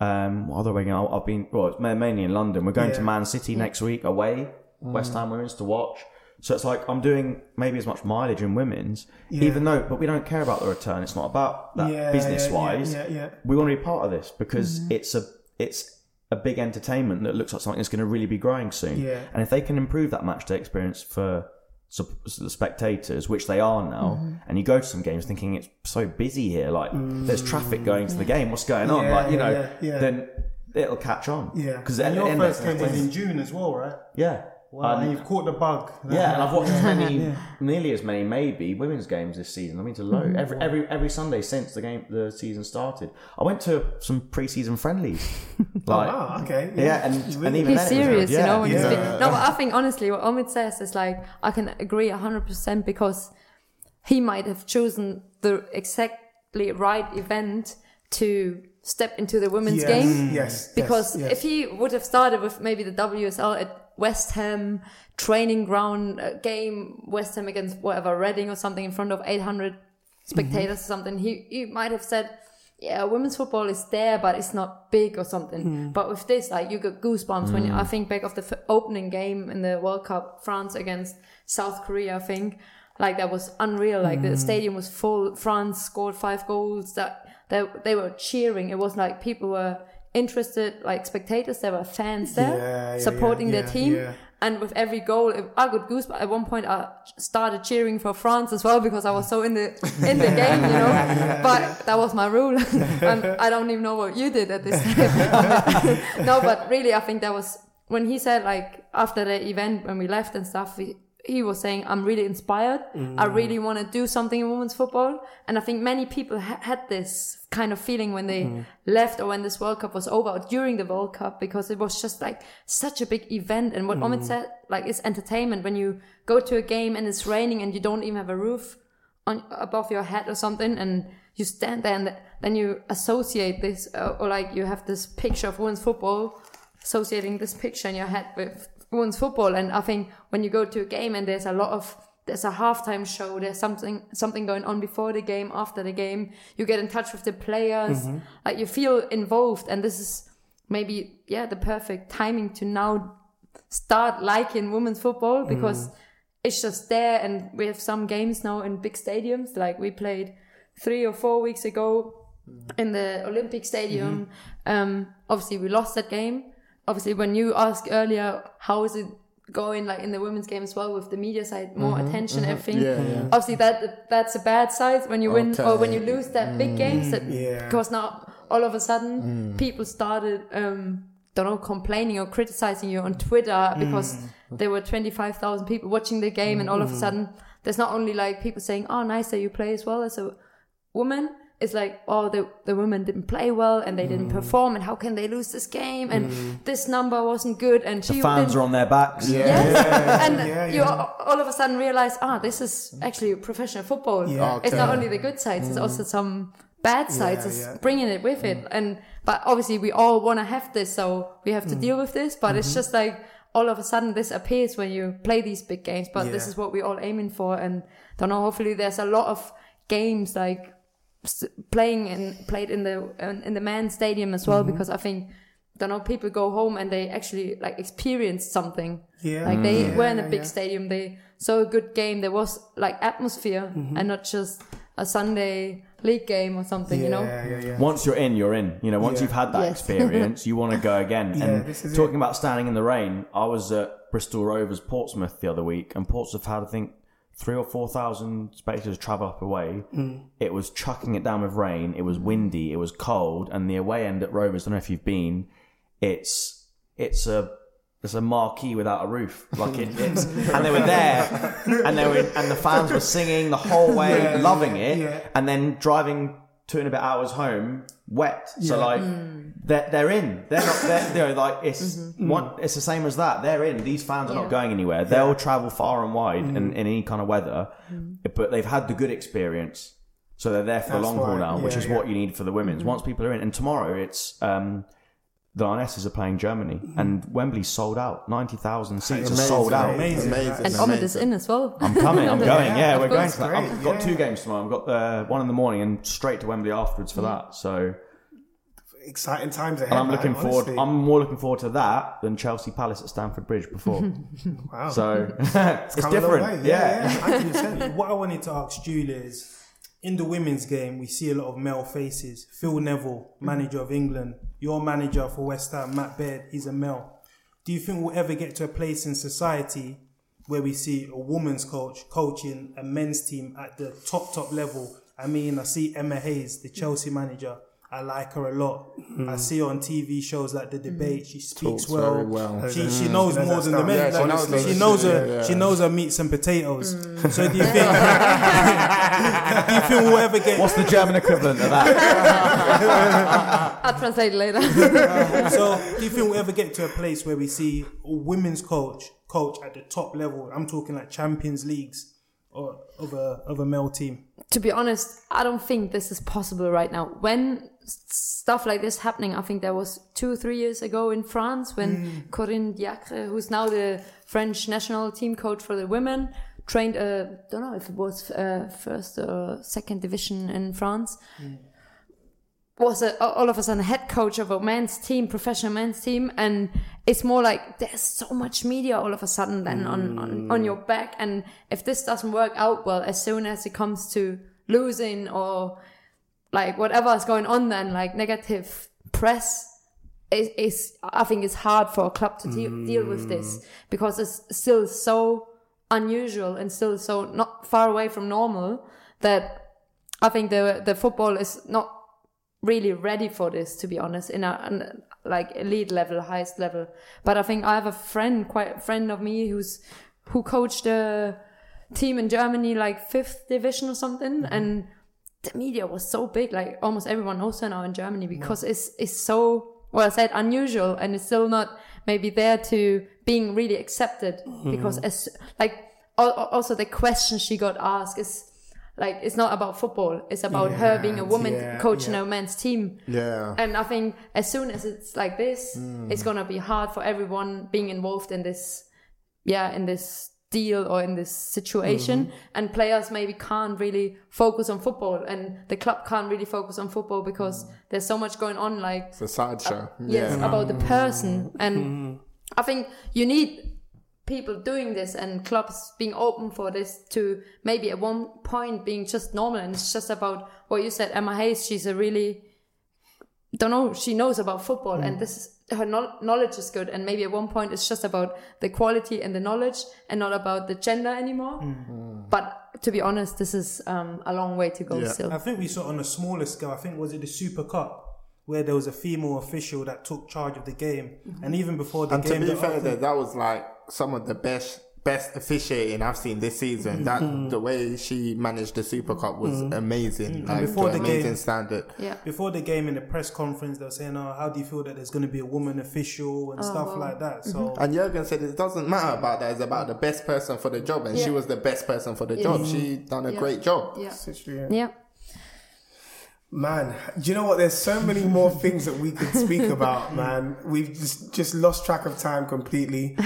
um what other way I've I've been well it's ma- mainly in London we're going to Yeah. Man City next week away West Ham women's to watch so it's like I'm doing maybe as much mileage in women's even though but we don't care about the return it's not about that Yeah, business wise. yeah, yeah, yeah. we want to be part of this because it's a it's a big entertainment that looks like something that's going to really be growing soon. Yeah. And if they can improve that match day experience for the spectators, which they are now, mm-hmm. and you go to some games thinking it's so busy here, like there's mm. traffic going to the game, what's going on? Yeah, like you know, yeah, yeah. then it'll catch on. Yeah. because your first game was in June as well, right? yeah. Wow, Um, you've caught the bug. yeah, and I've watched as many, nearly as many, maybe women's games this season. I mean, to low every every every Sunday since the game the season started. I went to some preseason friendlies. Like, wow, okay. Yeah, and, You and really- even He's it was serious, you Yeah, know. When yeah. been, no, I think honestly, what Omid says is like I can agree hundred percent because he might have chosen the exactly right event to step into the women's Yes, game. yes, Because yes, yes. if he would have started with maybe the WSL at West Ham training ground uh, game, West Ham against whatever Reading or something in front of 800 spectators or something, he he might have said, "Yeah, women's football is there, but it's not big or something." Hmm. But with this, like you get goosebumps when you, I hmm. think back of the f- opening game in the World Cup, France against South Korea. I think like that was unreal. Like the hmm. stadium was full. France scored five goals. That they they were cheering. It was like people were interested, like spectators. There were fans there Yeah, yeah, supporting yeah, their team. yeah. And with every goal, I got goosebumps. At one point, I started cheering for France as well because I was so in the in the game, you know. But that was my rule. and I don't even know what you did at this time. no, but really, I think that was when he said like after the event when we left and stuff. He, he was saying, "I'm really inspired. I mm. really want to do something in women's football." And I think many people ha- had this kind of feeling when they mm. left or when this World Cup was over or during the World Cup because it was just like such a big event. And what Omid mm. said, like, it's entertainment when you go to a game and it's raining and you don't even have a roof on above your head or something, and you stand there and th- then you associate this uh, or like you have this picture of women's football associating this picture in your head with women's football. And I think when you go to a game and there's a lot of there's a halftime show, there's something something going on before the game, after the game. You get in touch with the players, mm-hmm. like you feel involved, and this is maybe yeah the perfect timing to now start liking women's football mm. because it's just there, and we have some games now in big stadiums. Like we played three or four weeks ago mm. in the Olympic Stadium. Mm-hmm. Um, obviously, we lost that game. Obviously, when you asked earlier, how is it going like in the women's game as well with the media side, more mm-hmm, attention, everything. Mm-hmm. Yeah, yeah. Obviously, that that's a bad side when you oh, win Okay. or when you lose that big mm. games. That Yeah. because now all of a sudden mm. people started. Um, don't know, complaining or criticizing you on Twitter because mm. there were 25,000 people watching the game, and all of a sudden, there's not only like people saying, Oh, nice that you play as well as a woman. It's like, oh, the, the women didn't play well and they didn't mm. perform, and how can they lose this game? And mm. this number wasn't good, and she The fans didn't- are on their backs. Yes. and yeah, you yeah. all all of a sudden realize, ah, this is actually professional football. Yeah. Oh, it's not only the good sides; it's mm. also some bad sides. Yeah, it's yeah. bringing it with it. And but obviously, we all want to have this, so we have to deal with this. But it's mm-hmm. just like all of a sudden, this appears when you play these big games. But this is what we're all aiming for. And don't know. Hopefully, there's a lot of games like s- playing and played in the in the men's stadium as well because I think don't know people go home and they actually like experienced something Yeah. like they Mm. were in a big yeah. stadium they saw a good game there was like atmosphere and not just a Sunday league game or something you know Yeah, yeah, yeah. Once you're in, you're in. You know, once Yeah. you've had that Yes. experience, you want to go again. Yeah, and this is it. talking about standing in the rain, I was at Bristol Rovers Portsmouth the other week, and Portsmouth had, I think, three or four thousand spectators travel up away. Mm. It was chucking it down with rain. It was windy. It was cold, and the away end at Rovers. I don't know if you've been. It's it's a it's a marquee without a roof. Like it, it's and they were there, and they were and the fans were singing the whole way, Yeah, loving it, yeah. and then driving two and a bit hours home wet. So Yeah. like hmm. they're they're in. They're not. They're, you know, like it's mm-hmm. one. It's the same as that. They're in. These fans are Yeah. not going anywhere. They'll travel far and wide in, mm. in any kind of weather, mm. but they've had the good experience. So they're there for the That's long haul right. now, which is yeah. what you need for the women's. Mm-hmm. Once people are in, and tomorrow it's um, the Lionesses are playing Germany, mm-hmm. and Wembley's sold out. Ninety thousand seats are sold out. Amazing. amazing, and amazing. Omid is in as well I'm coming. I'm going. Yeah, Yeah, we're going. To that. I've got yeah. two games tomorrow. I've got uh, one in the morning and straight to Wembley afterwards for mm. that. So, Exciting times ahead. and I'm man, looking forward. honestly. I'm more looking forward to that than Chelsea Palace at Stamford Bridge before. wow. so it's, come a long different. Yeah. yeah, yeah. 100%. what I wanted to ask Julie is in the women's game, we see a lot of male faces. Phil Neville, mm-hmm. manager of England, your manager for West Ham, Matt Beard, he's a male. Do you think we'll ever get to a place in society where we see a woman's coach coaching a men's team at the top, top level? I mean, I see Emma Hayes, the Chelsea manager. I like her a lot. I hmm. see her on TV shows like the hmm. debate. She speaks Talks well. very well. She, she knows She knows more than the men. Yeah, she Like, knows she knows her. yeah, yeah. She knows her meats and potatoes. Hmm. So do you think? do you think we'll ever get? What's the German equivalent of that? I'll translate later So do you think we'll ever get to a place where we see a women's coach coach at the top level? I'm talking like Champions Leagues or of a of a male team. to be honest, I don't think this is possible right now. When stuff like this happening, I think there was two or three years ago in France when hmm. Corinne Diacre, who's now the French national team coach for the women, trained a don't know if it was uh, first or second division in France. Hmm. Was a, all of a sudden head coach of a men's team, professional men's team, and it's more like there's so much media all of a sudden then on, on, on your mm. back, and if this doesn't work out well, as soon as it comes to losing or like whatever is going on, then like negative press is, is I think it's hard for a club to deal, deal with mm. this because it's still so unusual and still so not far away from normal that I think the the football is not really ready for this to be honest in a, an like elite level highest level. But i think i have a friend quite a friend of me who's who coached a team in germany like fifth division or something mm-hmm. and the media was so big like almost everyone knows her now in germany because it's it's so well i said unusual and it's still not maybe there to being really accepted mm-hmm. because as like al- al- also the question she got asked is like it's not about football it's about her being a woman yeah, coaching yeah. a men's team Yeah. and I think as soon as it's like this, hmm. it's gonna be hard for everyone being involved in this, yeah, in this deal or in this situation. Mm-hmm. And players maybe can't really focus on football, and the club can't really focus on football because mm. there's so much going on. Like It's a sideshow. Uh, yes, yeah. about the person, mm-hmm. and mm-hmm. I think you need people doing this and clubs being open for this to maybe at one point being just normal and it's just about what you said emma hayes she's a really don't know she knows about football and mm. this is her knowledge is good and maybe at one point it's just about the quality and the knowledge and not about the gender anymore. Mm. Mm. But to be honest this is um, a long way to go Yeah. still. I think we saw on a smaller scale. I think was it the Super Cup where there was a female official that took charge of the game, mm-hmm. and even before the And to game, be the fair, that, that was like some of the best best officiating I've seen this season. That mm-hmm. the way she managed the Super Cup was mm-hmm. amazing. Like before the amazing game- standard. yeah before the game in the press conference, they were saying, "Oh, how do you feel that there's going to be a woman official and oh, stuff like that?" Mm-hmm. So And Jurgen said it doesn't matter about that. It's about the best person for the job, and she was the best person for the job. She done a Yeah. great job. yeah Literally, yeah Man, do you know what? There's so many more things that we could speak about, man. We've just just lost track of time completely.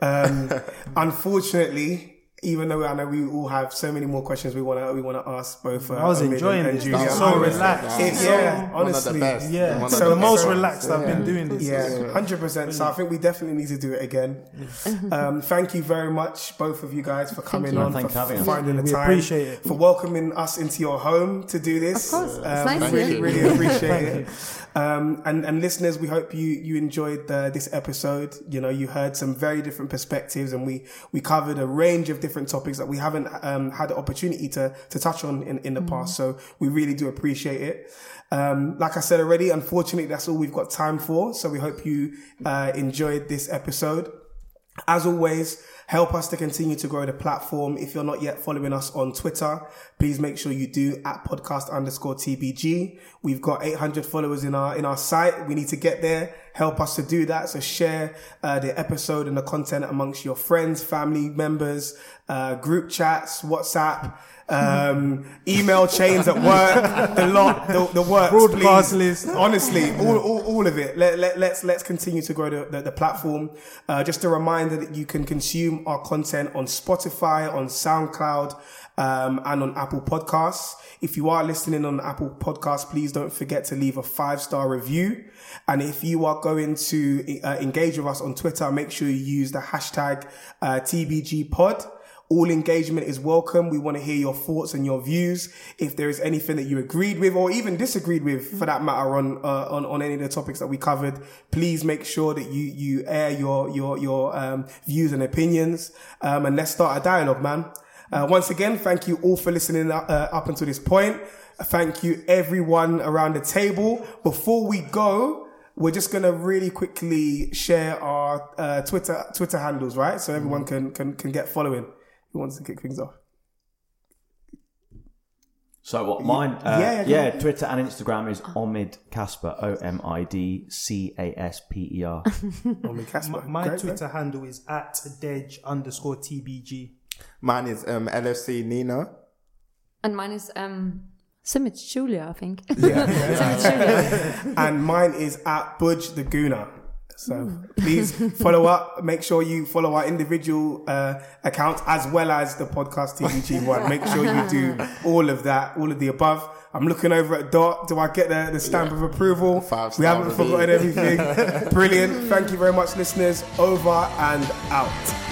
Um, unfortunately, even though I know we all have so many more questions we want to we want to ask both. Uh, I was Omid enjoying and this. Julia. So I was- relaxed. It- So- yeah, One of the honestly, best. yeah, One of so the the most best. relaxed I've been doing this. Yeah, hundred percent. So I think we definitely need to do it again. Um, thank you very much, both of you guys, for coming you. on, Thanks for, for having for us. finding the We time, appreciate it. for welcoming us into your home to do this. Of course. It's Um, nice really, here. really appreciate it. Um, and and listeners, we hope you you enjoyed uh, this episode. You know, you heard some very different perspectives, and we we covered a range of different topics that we haven't um, had the opportunity to to touch on in in the past. So we really do appreciate it. Um, like I said already, unfortunately, that's all we've got time for. So we hope you uh, enjoyed this episode. As always, help us to continue to grow the platform. If you're not yet following us on Twitter, please make sure you do at podcast underscore TBG. We've got 800 followers in our, in our site. We need to get there. Help us to do that. So share, uh, the episode and the content amongst your friends, family members, uh, group chats, WhatsApp, um, email chains at work, the lot, the, the works, Broadcast please. list. Honestly, all, all, all of it. Let, let, let's, let's continue to grow the, the, the platform. Uh, just a reminder that you can consume our content on Spotify, on SoundCloud, um, and on Apple Podcasts. If you are listening on Apple Podcasts, please don't forget to leave a five star review. And if you are going to uh, engage with us on Twitter, make sure you use the hashtag uh, TBGPod. All engagement is welcome. We want to hear your thoughts and your views. If there is anything that you agreed with or even disagreed with, for that matter, on uh, on on any of the topics that we covered, please make sure that you you air your your your um, views and opinions. Um, and let's start a dialogue, man. Uh, once again, thank you all for listening uh, up until this point. Thank you everyone around the table. Before we go, we're just gonna really quickly share our uh, Twitter Twitter handles, right? So everyone can can can get following. Who wants to kick things off? So what mine? Uh, yeah, yeah, yeah, go Twitter and Instagram is Omid Casper. O M I D C A S P E R. Roman Casper. My, my Great, Twitter handle is at dej underscore tbg. Mine is um, LFC Nino. And mine is um, Simic Julia, I think. Yeah. Simic Julia. and mine is at Buj the Gooner. So please follow up. Make sure you follow our individual uh, accounts as well as the podcast TBG one. Make sure you do all of that, all of the above. I'm looking over at Dot. Do I get the, the stamp of approval? Five we haven't review. forgotten everything. Brilliant. Thank you very much, listeners. Over and out.